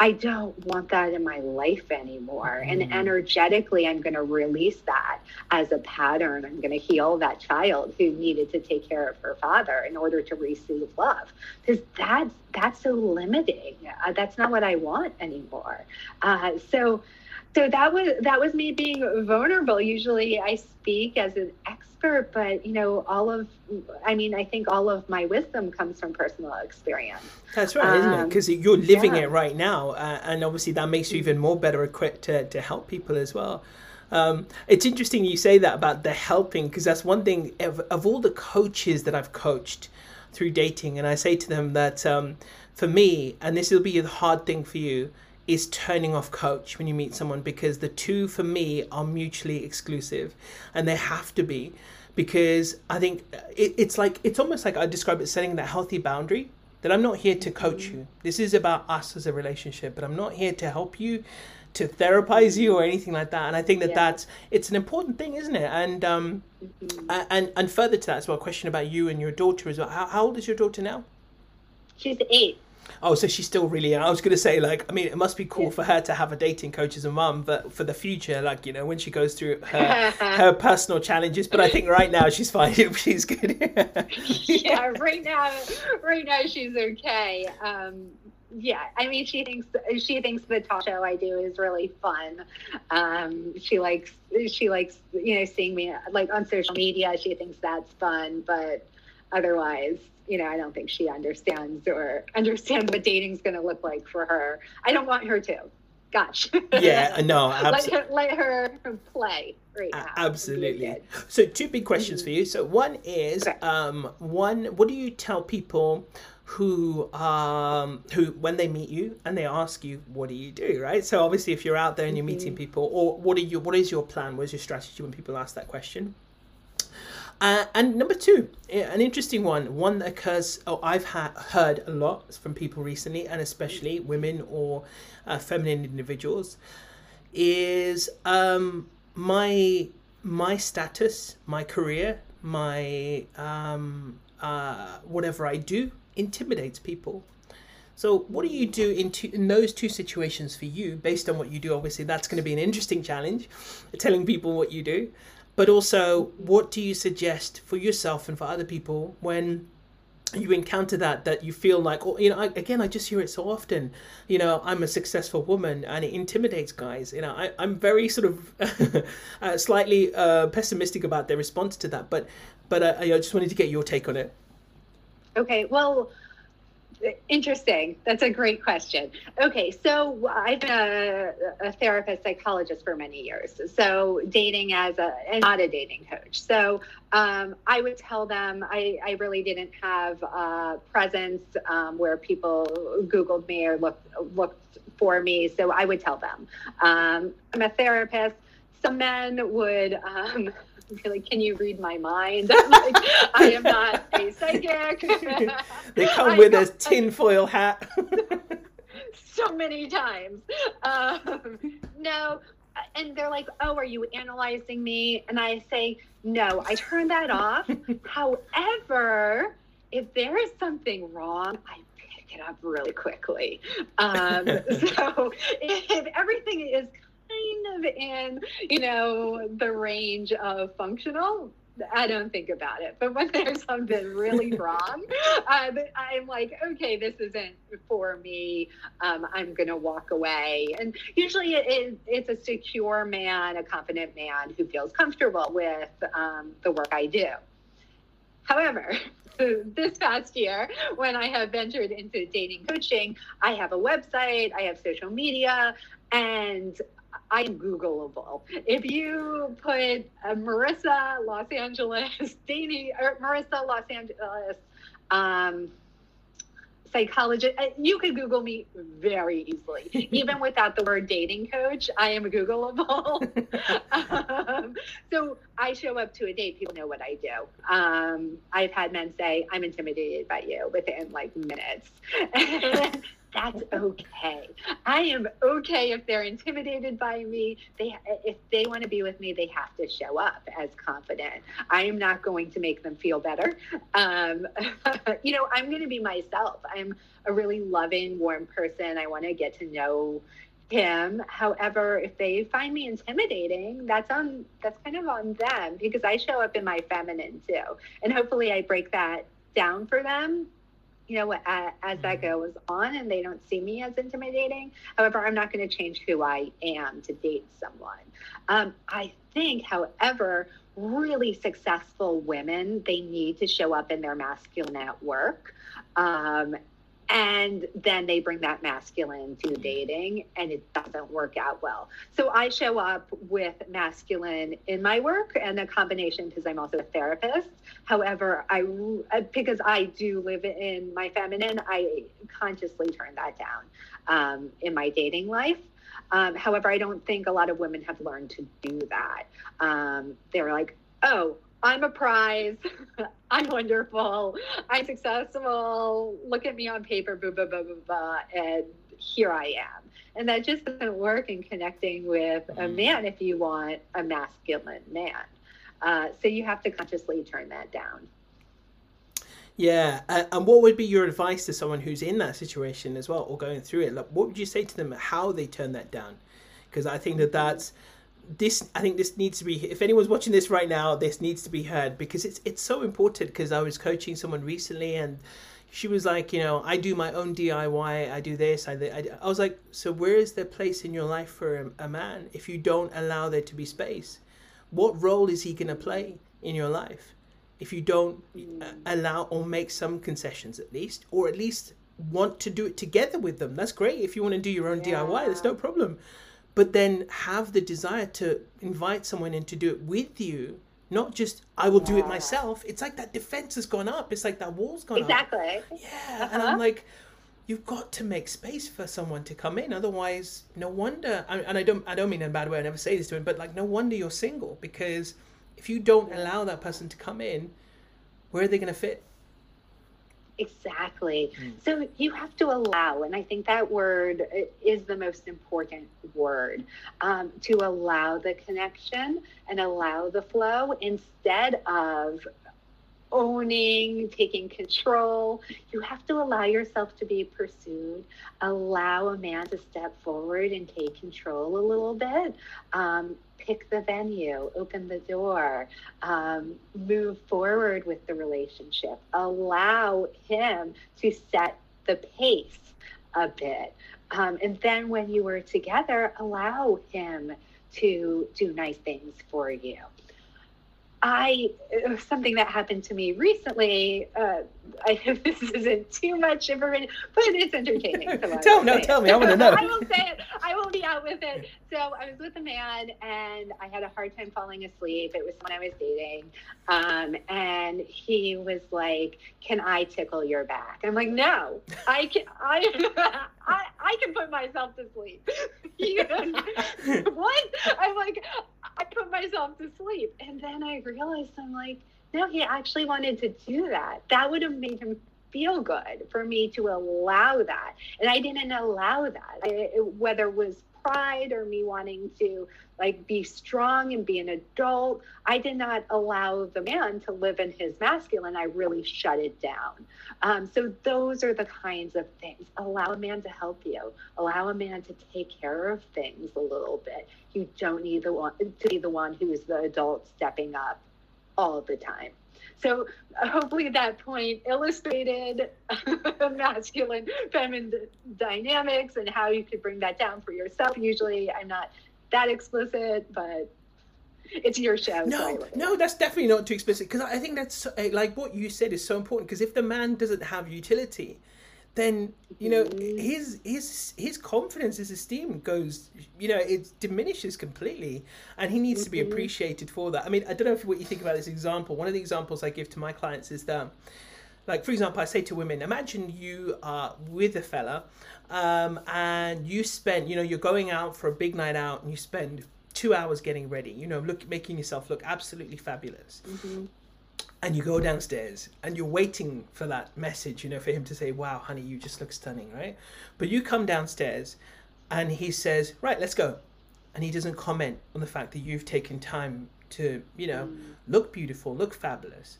I don't want that in my life anymore. Mm. And energetically, I'm going to release that as a pattern. I'm going to heal that child who needed to take care of her father in order to receive love. Because that's, that's so limiting. Uh, that's not what I want anymore. Uh, so, so that was that was me being vulnerable. Usually, I speak as an expert, but you know, all of I mean, I think all of my wisdom comes from personal experience. That's right, isn't it? Because um, you're living yeah. it right now, uh, and obviously that makes you even more better equipped to to help people as well. Um, it's interesting you say that about the helping because that's one thing of, of, all the coaches that I've coached through dating, and I say to them that um, for me, and this will be a hard thing for you, is turning off coach when you meet someone because the two for me are mutually exclusive and they have to be because I think it, it's like it's almost like I describe it setting that healthy boundary that I'm not here to coach you. This is about us as a relationship, but I'm not here to help you to therapize you or anything like that. And I think that yeah. that's it's an important thing, isn't it? And um, mm-hmm. and and further to that as well, a question about you and your daughter as well. How, how old is your daughter now? She's eight. Oh, so she's still really. I was going to say, like, I mean, it must be cool yeah. for her to have a dating coach as a mum, but for the future, like, you know, when she goes through her [LAUGHS] her personal challenges. But I think right now she's fine. [LAUGHS] she's good. [LAUGHS] yeah, right now, right now she's okay. Um, yeah, I mean, she thinks she thinks the talk show I do is really fun. Um, she likes she likes you know seeing me like on social media. She thinks that's fun, but otherwise you know, I don't think she understands or understands what dating's going to look like for her. I don't want her to. Gosh. Yeah, [LAUGHS] no, let, her, let her play right now. Absolutely. So, two big questions mm-hmm. for you. So, one is, okay. um, one, what do you tell people who um who when they meet you and they ask you what do you do right so obviously if you're out there and you're meeting mm-hmm. people or what are you what is your plan what is your strategy when people ask that question uh, and number two, an interesting one, one that occurs, oh, I've ha- heard a lot from people recently, and especially women or uh, feminine individuals, is um, my my status, my career, my um, uh, whatever I do intimidates people. So, what do you do in, two, in those two situations for you, based on what you do? Obviously, that's going to be an interesting challenge, telling people what you do. But also, what do you suggest for yourself and for other people when you encounter that that you feel like oh, you know I, again i just hear it so often. You know i'm a successful woman and it intimidates guys. You know I, i'm very sort of [LAUGHS] uh, slightly uh, pessimistic about their response to that. But but uh, i just wanted to get your take on it. Okay well Interesting. That's a great question. Okay, so I've been a, a, therapist psychologist for many years. So dating as a and not a dating coach. So um, I would tell them I, I really didn't have a presence um, where people Googled me or looked looked for me. So I would tell them um, I'm a therapist. Some men would um, like, can you read my mind? I'm [LAUGHS] like, I am not a psychic. [LAUGHS] they come with a tinfoil hat. [LAUGHS] so many times. Um, no, and they're like, "Oh, are you analyzing me?" And I say, "No, I turn that off." However, if there is something wrong, I pick it up really quickly. Um, so if everything is kind of in, you know, the range of functional. I don't think about it. But when [LAUGHS] there's something really [LAUGHS] wrong, uh, I'm like, okay, this isn't for me. Um, I'm going to walk away. And usually it, it's a secure man, a confident man who feels comfortable with um, the work I do. However, [LAUGHS] this past year, when I have ventured into dating coaching, I have a website, I have social media, and I'm Googleable. If you put uh, Marissa Los Angeles [LAUGHS] dating or Marissa Los Angeles um, psychologist, uh, you could Google me very easily. [LAUGHS] Even without the word dating coach, I am Googleable. [LAUGHS] um, so I show up to a date, people know what I do. Um, I've had men say, I'm intimidated by you within like minutes. [LAUGHS] that's okay. I am okay if they're intimidated by me. They if they want to be with me, they have to show up as confident. I am not going to make them feel better. Um, [LAUGHS] you know, I'm going to be myself. I'm a really loving, warm person. I want to get to know him. However, if they find me intimidating, that's on that's kind of on them because I show up in my feminine too. And hopefully I break that down for them you know, as, as that mm-hmm. goes on and they don't see me as intimidating. However, I'm not going to change who I am to date someone. Um, I think, however, really successful women, they need to show up in their masculine at work. Um, and then they bring that masculine to dating and it doesn't work out well. So i show up with masculine in my work and a combination because i'm also a therapist. However i because i do live in my feminine i consciously turn that down um, in my dating life. Um, however i don't think a lot of women have learned to do that. Um, they're like oh I'm a prize. [LAUGHS] I'm wonderful. I'm successful. Look at me on paper, blah, blah, blah, blah, blah. And here I am. And that just doesn't work in connecting with a mm-hmm. man if you want a masculine man. Uh, so you have to consciously turn that down. Yeah, uh, and what would be your advice to someone who's in that situation as well, or going through it? Like, what would you say to them how they turn that down? Because I think that that's this I think this needs to be if anyone's watching this right now this needs to be heard because it's it's so important because I was coaching someone recently and she was like you know I do my own DIY I do this I I, I was like so where is there place in your life for a, a man if you don't allow there to be space? What role is he going to play in your life if you don't uh, allow or make some concessions at least or at least want to do it together with them? That's great if you want to do your own yeah. DIY there's no problem but then have the desire to invite someone in to do it with you not just I will do it myself. It's like that defense has gone up. It's like that wall's gone exactly. up. Exactly. Yeah. Uh-huh. And I'm like, you've got to make space for someone to come in. Otherwise, no wonder. And I don't, I don't mean in a bad way. I never say this to him, but like, no wonder you're single because if you don't allow that person to come in, where are they going to fit? Exactly. Mm. So you have to allow, and I think that word is the most important word um, to allow the connection and allow the flow instead of owning, taking control. You have to allow yourself to be pursued, allow a man to step forward and take control a little bit. Um, pick the venue, open the door, um, move forward with the relationship, allow him to set the pace a bit. Um, and then when you were together, allow him to do nice things for you. I something that happened to me recently. Uh, I hope [LAUGHS] this isn't too much information, but it's entertaining. So [LAUGHS] tell no, tell me. I want to [LAUGHS] know. I will say it. I will be out with it. So I was with a man, and I had a hard time falling asleep. It was when I was dating, um, and he was like, "Can I tickle your back?" I'm like, "No, I can. I I, I can put myself to sleep." what? I'm like, I put myself to sleep, and then I realized I'm like, no, he actually wanted to do that. That would have made him feel good for me to allow that. And I didn't allow that, I, whether it was pride or me wanting to like be strong and be an adult. I did not allow the man to live in his masculine. I really shut it down. Um, so those are the kinds of things. Allow a man to help you. Allow a man to take care of things a little bit. You don't need the one to be the one who's the adult stepping up all the time. So uh, hopefully that point illustrated [LAUGHS] masculine, feminine dynamics and how you could bring that down for yourself. Usually I'm not that explicit, but it's your show. No, so no, that's definitely not too explicit because I think that's like what you said is so important because if the man doesn't have utility, then you know his his his confidence his esteem goes you know it diminishes completely. And he needs to be mm-hmm. appreciated for that. I mean i don't know if what you think about this example. One of the examples i give to my clients is that like for example i say to women imagine you are with a fella um, and you spend you know you're going out for a big night out and you spend two hours getting ready you know look making yourself look absolutely fabulous. Mm-hmm and you go downstairs and you're waiting for that message, you know, for him to say, "Wow, honey, you just look stunning," right? But you come downstairs, and he says, "Right, let's go," and he doesn't comment on the fact that you've taken time to, you know, mm. look beautiful, look fabulous.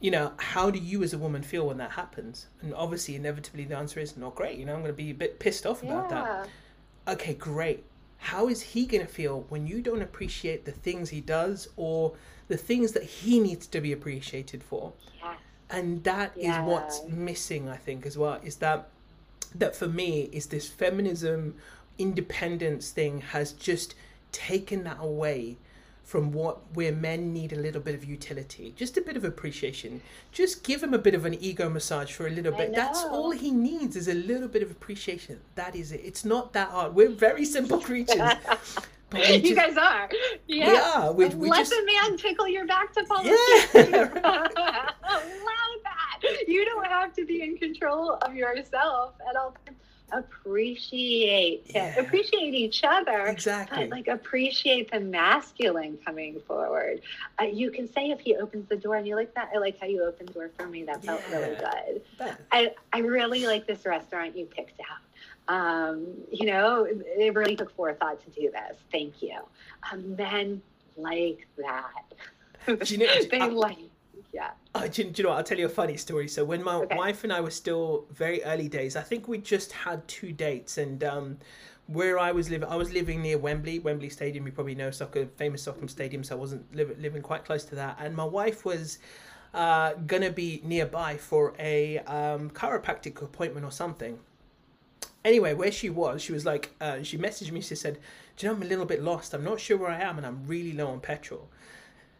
You know, how do you as a woman feel when that happens? And obviously, inevitably, the answer is not great. You know, I'm going to be a bit pissed off about yeah. that. Okay, great. How is he going to feel when you don't appreciate the things he does or the things that he needs to be appreciated for. Yeah. And that yeah. is what's missing, I think, as well, is that that for me is this feminism independence thing has just taken that away from what where men need a little bit of utility, just a bit of appreciation. Just give him a bit of an ego massage for a little bit. That's all he needs is a little bit of appreciation. That is it. It's not that hard. We're very simple [LAUGHS] creatures. You just, guys are. Yeah. Yeah. We, we Let just, the man tickle your back to fall asleep. Yeah. [LAUGHS] [LAUGHS] Allow that. You don't have to be in control of yourself at all Appreciate yeah. appreciate each other. Exactly. like appreciate the masculine coming forward. Uh, you can say if he opens the door and you like that. I like how you opened the door for me. That felt yeah. really good. I I really like this restaurant you picked out um, you know, it really took forethought to do this. Thank you. Um, men like that. Do you know, [LAUGHS] they I, like, yeah. Uh, do, do, you know what? I'll tell you a funny story. So when my okay. wife and I were still very early days, I think we just had two dates, and um, where I was living, I was living near Wembley, Wembley Stadium. You probably know soccer, famous soccer stadium. So I wasn't li- living quite close to that, and my wife was. Uh, gonna be nearby for a um, chiropractic appointment or something anyway, where she was, she was like, uh, she messaged me. She said, "Do you know I'm a little bit lost? I'm not sure where I am, and I'm really low on petrol."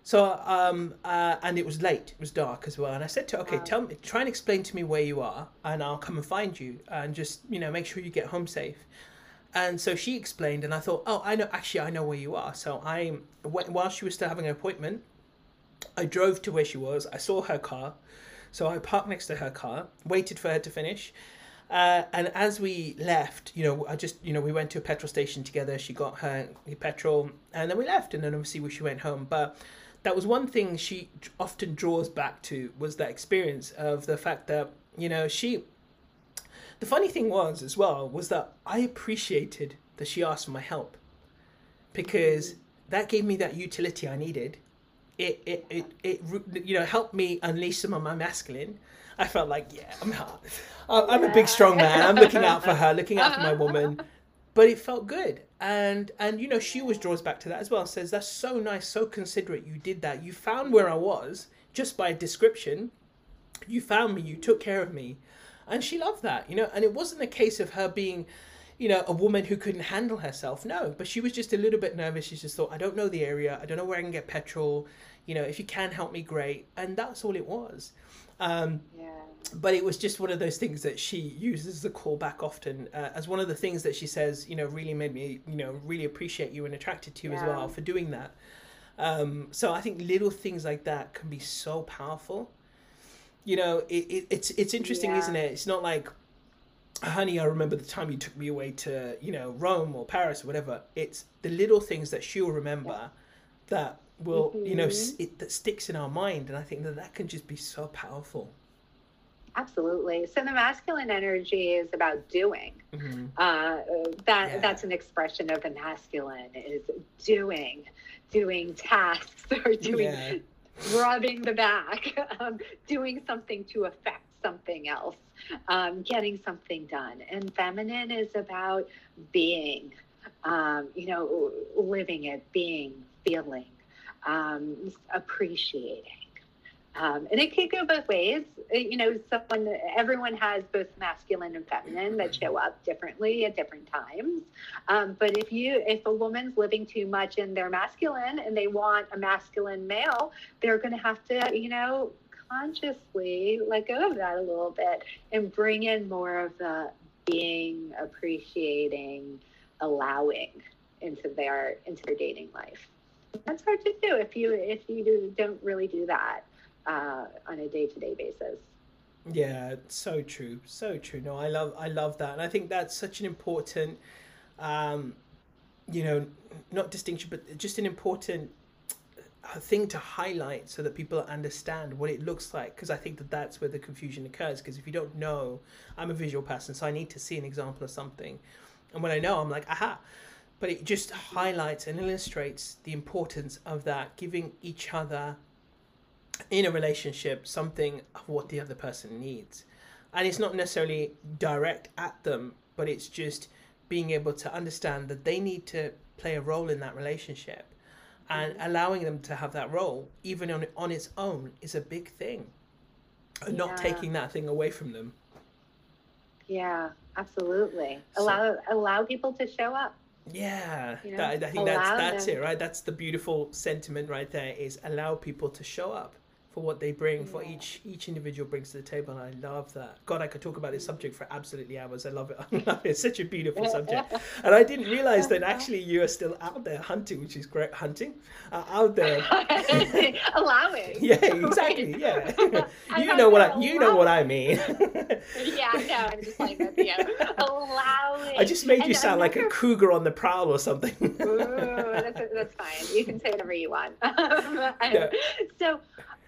So, um, uh, and it was late. It was dark as well. And I said to her, "Okay, wow. tell me, try and explain to me where you are, and I'll come and find you, and just you know make sure you get home safe." And so she explained, and I thought, "Oh, I know. Actually, I know where you are." So I, while she was still having an appointment, I drove to where she was. I saw her car. So I parked next to her car, waited for her to finish, uh, and as we left, you know, I just, you know, we went to a petrol station together. She got her petrol, and then we left. And then obviously she went home. But that was one thing she often draws back to was that experience of the fact that You know, she. The funny thing was as well was that I appreciated that she asked for my help because that gave me that utility I needed. It it it, it you know helped me unleash some of my masculine. I felt like yeah, I'm I'm a big strong man. I'm looking out for her, looking out for my woman. But it felt good, and and you know she always draws back to that as well. Says that's so nice, so considerate. You did that. You found where I was just by a description. You found me. You took care of me, and she loved that. You know, and it wasn't a case of her being you know, a woman who couldn't handle herself. No, but she was just a little bit nervous. She just thought, I don't know the area. I don't know where I can get petrol. You know, if you can help me, great. And that's all it was. Um, yeah. But it was just one of those things that she uses the callback often, uh, as one of the things that she says, you know, really made me, you know, really appreciate you and attracted to you yeah. as well for doing that. Um, so I think little things like that can be so powerful. You know, it, it it's it's interesting, yeah. isn't it? It's not like honey, I remember the time you took me away to, you know, Rome or Paris or whatever. It's the little things that she'll remember yeah. that will, mm-hmm. you know, mm-hmm. it, that sticks in our mind. And I think that that can just be so powerful. Absolutely. So the masculine energy is about doing. Mm-hmm. Uh, that yeah. that's an expression of the masculine is doing, doing tasks [LAUGHS] or doing, yeah. rubbing the back, [LAUGHS] um, doing something to affect something else, um, getting something done. And feminine is about being, um, you know, living it, being, feeling, um, appreciating. Um, and it could go both ways. You know, someone, everyone has both masculine and feminine that show up differently at different times. Um, but if you, if a woman's living too much in their masculine and they want a masculine male, they're going to have to, you know, consciously let go of that a little bit and bring in more of the being, appreciating, allowing into their into their dating life. That's hard to do if you if you do, don't really do that uh, on a day to day basis. Yeah, so true, so true. No, I love I love that, and I think that's such an important, um, you know, not distinction, but just an important thing to highlight so that people understand what it looks like because i think that that's where the confusion occurs because if you don't know i'm a visual person so i need to see an example of something and when i know i'm like aha but it just highlights and illustrates the importance of that giving each other in a relationship something of what the other person needs. And it's not necessarily direct at them but it's just being able to understand that they need to play a role in that relationship. And allowing them to have that role even on on its own is a big thing. And yeah. not taking that thing away from them. Yeah absolutely. So, allow allow people to show up yeah you know, that, i think that's that's them. it right that's the beautiful sentiment right there is allow people to show up for what they bring, yeah. for each each individual brings to the table. And I love that. God, I could talk about this subject for absolutely hours. I love it. [LAUGHS] I love it. It's such a beautiful subject. [LAUGHS] And I didn't realize that actually you are still out there hunting, which is great. Hunting, uh, out there, [LAUGHS] allowing. Yeah, exactly. Yeah, you know what I, you know what I mean. yeah, no, I'm just like that. Yeah, allowing. I just made you sound like a cougar on the prowl or something. Ooh, that's, that's fine. You can say whatever you want. yeah. So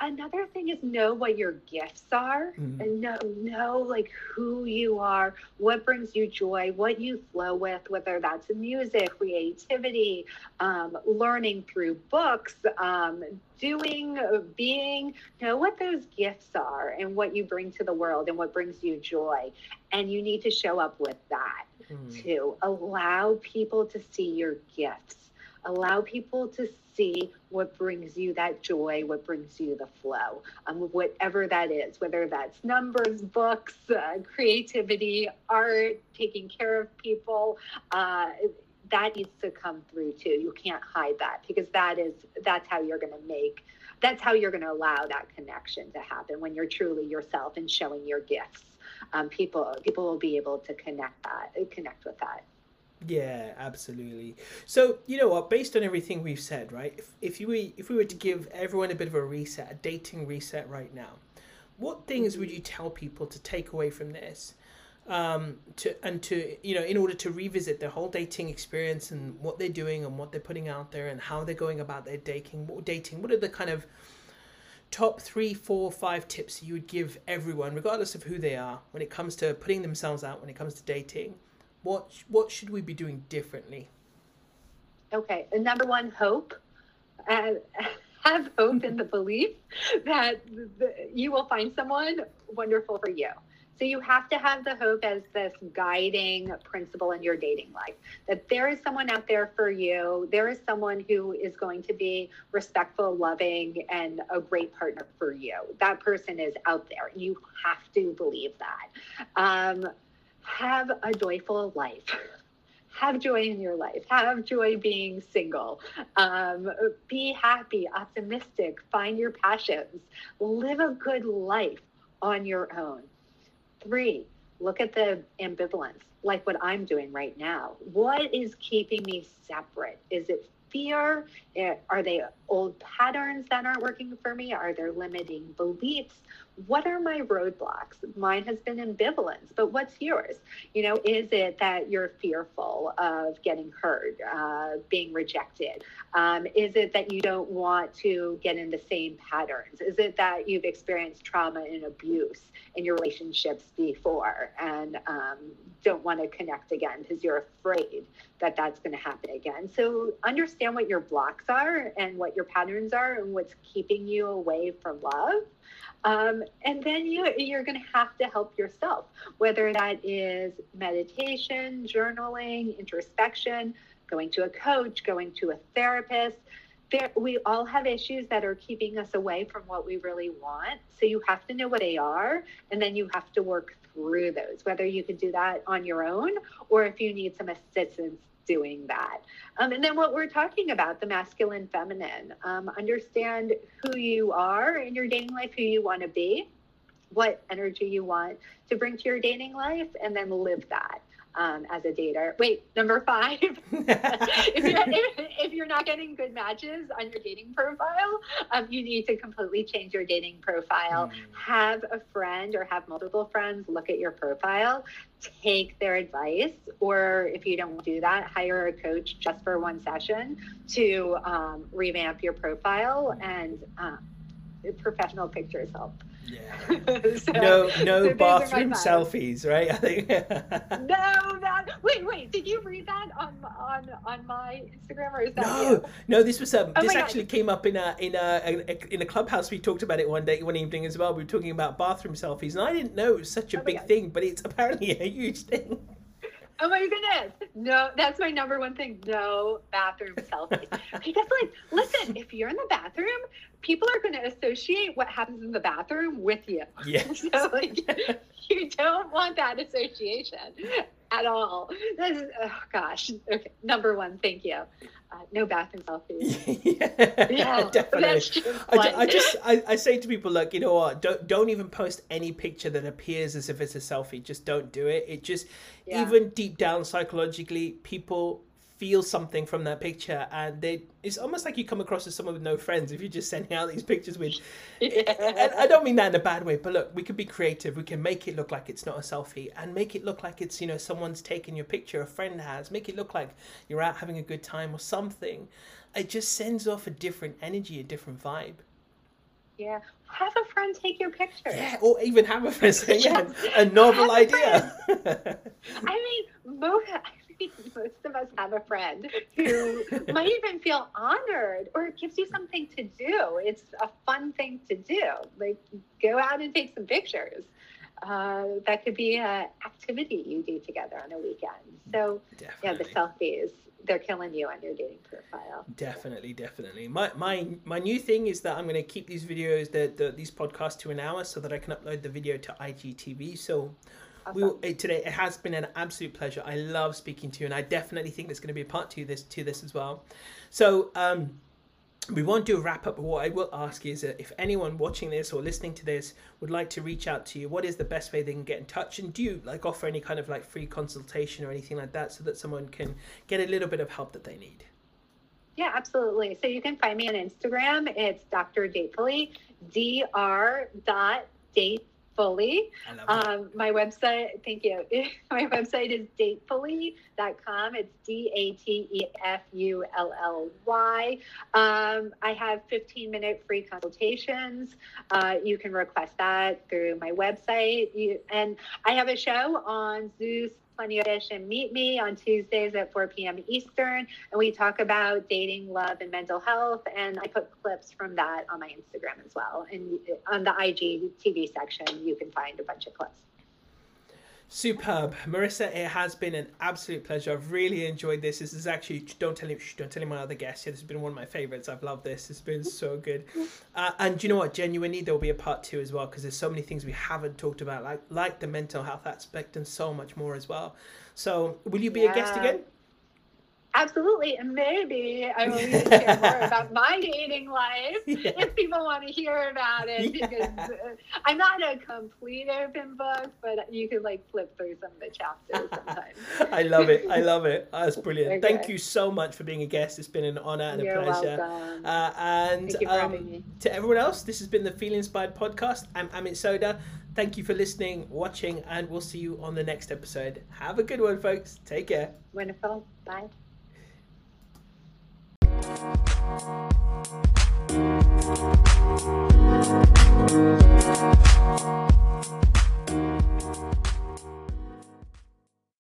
another thing is know what your gifts are mm-hmm. and know know like who you are what brings you joy what you flow with whether that's music creativity um, learning through books um, doing uh, being know what those gifts are and what you bring to the world and what brings you joy and you need to show up with that mm-hmm. too allow people to see your gifts allow people to see what brings you that joy, what brings you the flow, um, whatever that is, whether that's numbers, books, uh, creativity, art, taking care of people. Uh, that needs to come through too. You can't hide that because that is that's how you're going to make that's how you're going to allow that connection to happen when you're truly yourself and showing your gifts. Um, people people will be able to connect that connect with that. Yeah, absolutely. So you know what? Based on everything we've said, right? If if you if we were to give everyone a bit of a reset, a dating reset right now, what things would you tell people to take away from this? Um, to and to you know, in order to revisit their whole dating experience and what they're doing and what they're putting out there and how they're going about their dating, what dating, what are the kind of top three, four, five tips you would give everyone, regardless of who they are, when it comes to putting themselves out, when it comes to dating? What what should we be doing differently? Okay, and number one, hope. Uh, [LAUGHS] have hope in the belief that the, you will find someone wonderful for you. So you have to have the hope as this guiding principle in your dating life that there is someone out there for you. There is someone who is going to be respectful, loving, and a great partner for you. That person is out there. You have to believe that. Um, have a joyful life. Have joy in your life. Have joy being single. Um, be happy, optimistic, find your passions. Live a good life on your own. Three, look at the ambivalence, like what I'm doing right now. What is keeping me separate? Is it fear? Eh, are they old patterns that aren't working for me? Are there limiting beliefs? What are my roadblocks? Mine has been ambivalence, but what's yours? You know, is it that you're fearful of getting hurt, uh, being rejected? Um, is it that you don't want to get in the same patterns? Is it that you've experienced trauma and abuse in your relationships before and um, don't want to connect again because you're afraid that that's going to happen again? So understand what your blocks are and what your patterns are and what's keeping you away from love um, and then you, you're going to have to help yourself, whether that is meditation, journaling, introspection, going to a coach, going to a therapist. There, we all have issues that are keeping us away from what we really want. So you have to know what they are, and then you have to work through those, whether you can do that on your own or if you need some assistance doing that. Um, and then what we're talking about, the masculine, feminine, um, understand who you are in your dating life, who you want to be, what energy you want to bring to your dating life, and then live that um, as a dater. Wait, number five, [LAUGHS] if, you're, [LAUGHS] if, if, you're not getting good matches on your dating profile, um, you need to completely change your dating profile. Mm. Have a friend or have multiple friends look at your profile, take their advice, or if you don't do that, hire a coach just for one session to um, revamp your profile and uh, professional pictures help. Yeah. [LAUGHS] so, no, no so bathroom selfies, right? [LAUGHS] I think. no, that. Wait, wait. Did you read that on on on my Instagram or is that no? You? No, this was um, oh this actually God. came up in a in a in a clubhouse. We talked about it one day, one evening as well. We were talking about bathroom selfies, and I didn't know it was such a oh big thing, but it's apparently a huge thing. Oh my goodness. No, that's my number one thing. No bathroom selfies. [LAUGHS] because like, listen, if you're in the bathroom, people are going to associate what happens in the bathroom with you. Yeah. [LAUGHS] so like, you don't want that association at all. [LAUGHS] That's, oh gosh. Okay. Number one, thank you. Uh, no bathroom selfies. [LAUGHS] yeah, yeah, [LAUGHS] definitely. I, I, just I, I say to people like you know what don't don't even post any picture that appears as if it's a selfie. Just don't do it. It just yeah. even deep down psychologically, people feel something from that picture and they it's almost like you come across as someone with no friends if you're just sending out these pictures with [LAUGHS] yeah. i don't mean that in a bad way but look we could be creative we can make it look like it's not a selfie and make it look like it's you know someone's taken your picture a friend has make it look like you're out having a good time or something it just sends off a different energy a different vibe yeah, have a friend take your picture. Yeah, or even have a friend. Say, [LAUGHS] yeah, a [LAUGHS] novel idea. I mean, most, [LAUGHS] most of us have a friend who might even feel honored or it gives you something to do. It's a fun thing to do. Like go out and take some pictures. Uh, that could be an activity you do together on a weekend. So, Definitely. yeah, the selfies they're killing you on your dating profile. Definitely, definitely. My my my new thing is that I'm going to keep these videos, the, the these podcasts to an hour, so that I can upload the video to IGTV. So. We, today it has been an absolute pleasure. I love speaking to you, and I definitely think there's going to be a part to this to this as well. So, um, we won't do a wrap up, but what I will ask is uh, if anyone watching this or listening to this would like to reach out to you, what is the best way they can get in touch? And do you like offer any kind of like free consultation or anything like that so that someone can get a little bit of help that they need? Yeah, absolutely. So you can find me on Instagram. It's Dr. Datefully, dr. dot date Datefully. I love that. Um, my website, thank you. [LAUGHS] my website is datefully.com. It's D A T E F U L L Y. Um, I have 15 minute free consultations. Uh, you can request that through my website. You, and I have a show on Zeus. Plenty of Fish and Meet Me on Tuesdays at 4 p.m. Eastern. And we talk about dating, love, and mental health. And I put clips from that on my Instagram as well. And on the IG TV section, you can find a bunch of clips. Superb, Marissa. It has been an absolute pleasure. I've really enjoyed this. This is actually don't tell him, don't tell him my other guests. Yeah, this has been one of my favorites. I've loved this. It's been so good. Uh, and you know what? Genuinely, there will be a part two as well because there's so many things we haven't talked about, like like the mental health aspect and so much more as well. So, will you be a guest again? Absolutely. And maybe I will even share more [LAUGHS] about my dating life Yeah. if people want to hear about it. Yeah. Because uh, I'm not a complete open book, but you could like flip through some of the chapters sometimes. [LAUGHS] I love it. I [LAUGHS] love it. That's brilliant. Thank you so much for being a guest. It's been an honor and a You're pleasure. welcome. Uh, and Thank you for um, me. to everyone else, this has been the Feel Inspired podcast. I'm Amit Sodha. Thank you for listening, watching, and we'll see you on the next episode. Have a good one, folks. Take care. Wonderful. Bye. Thank you.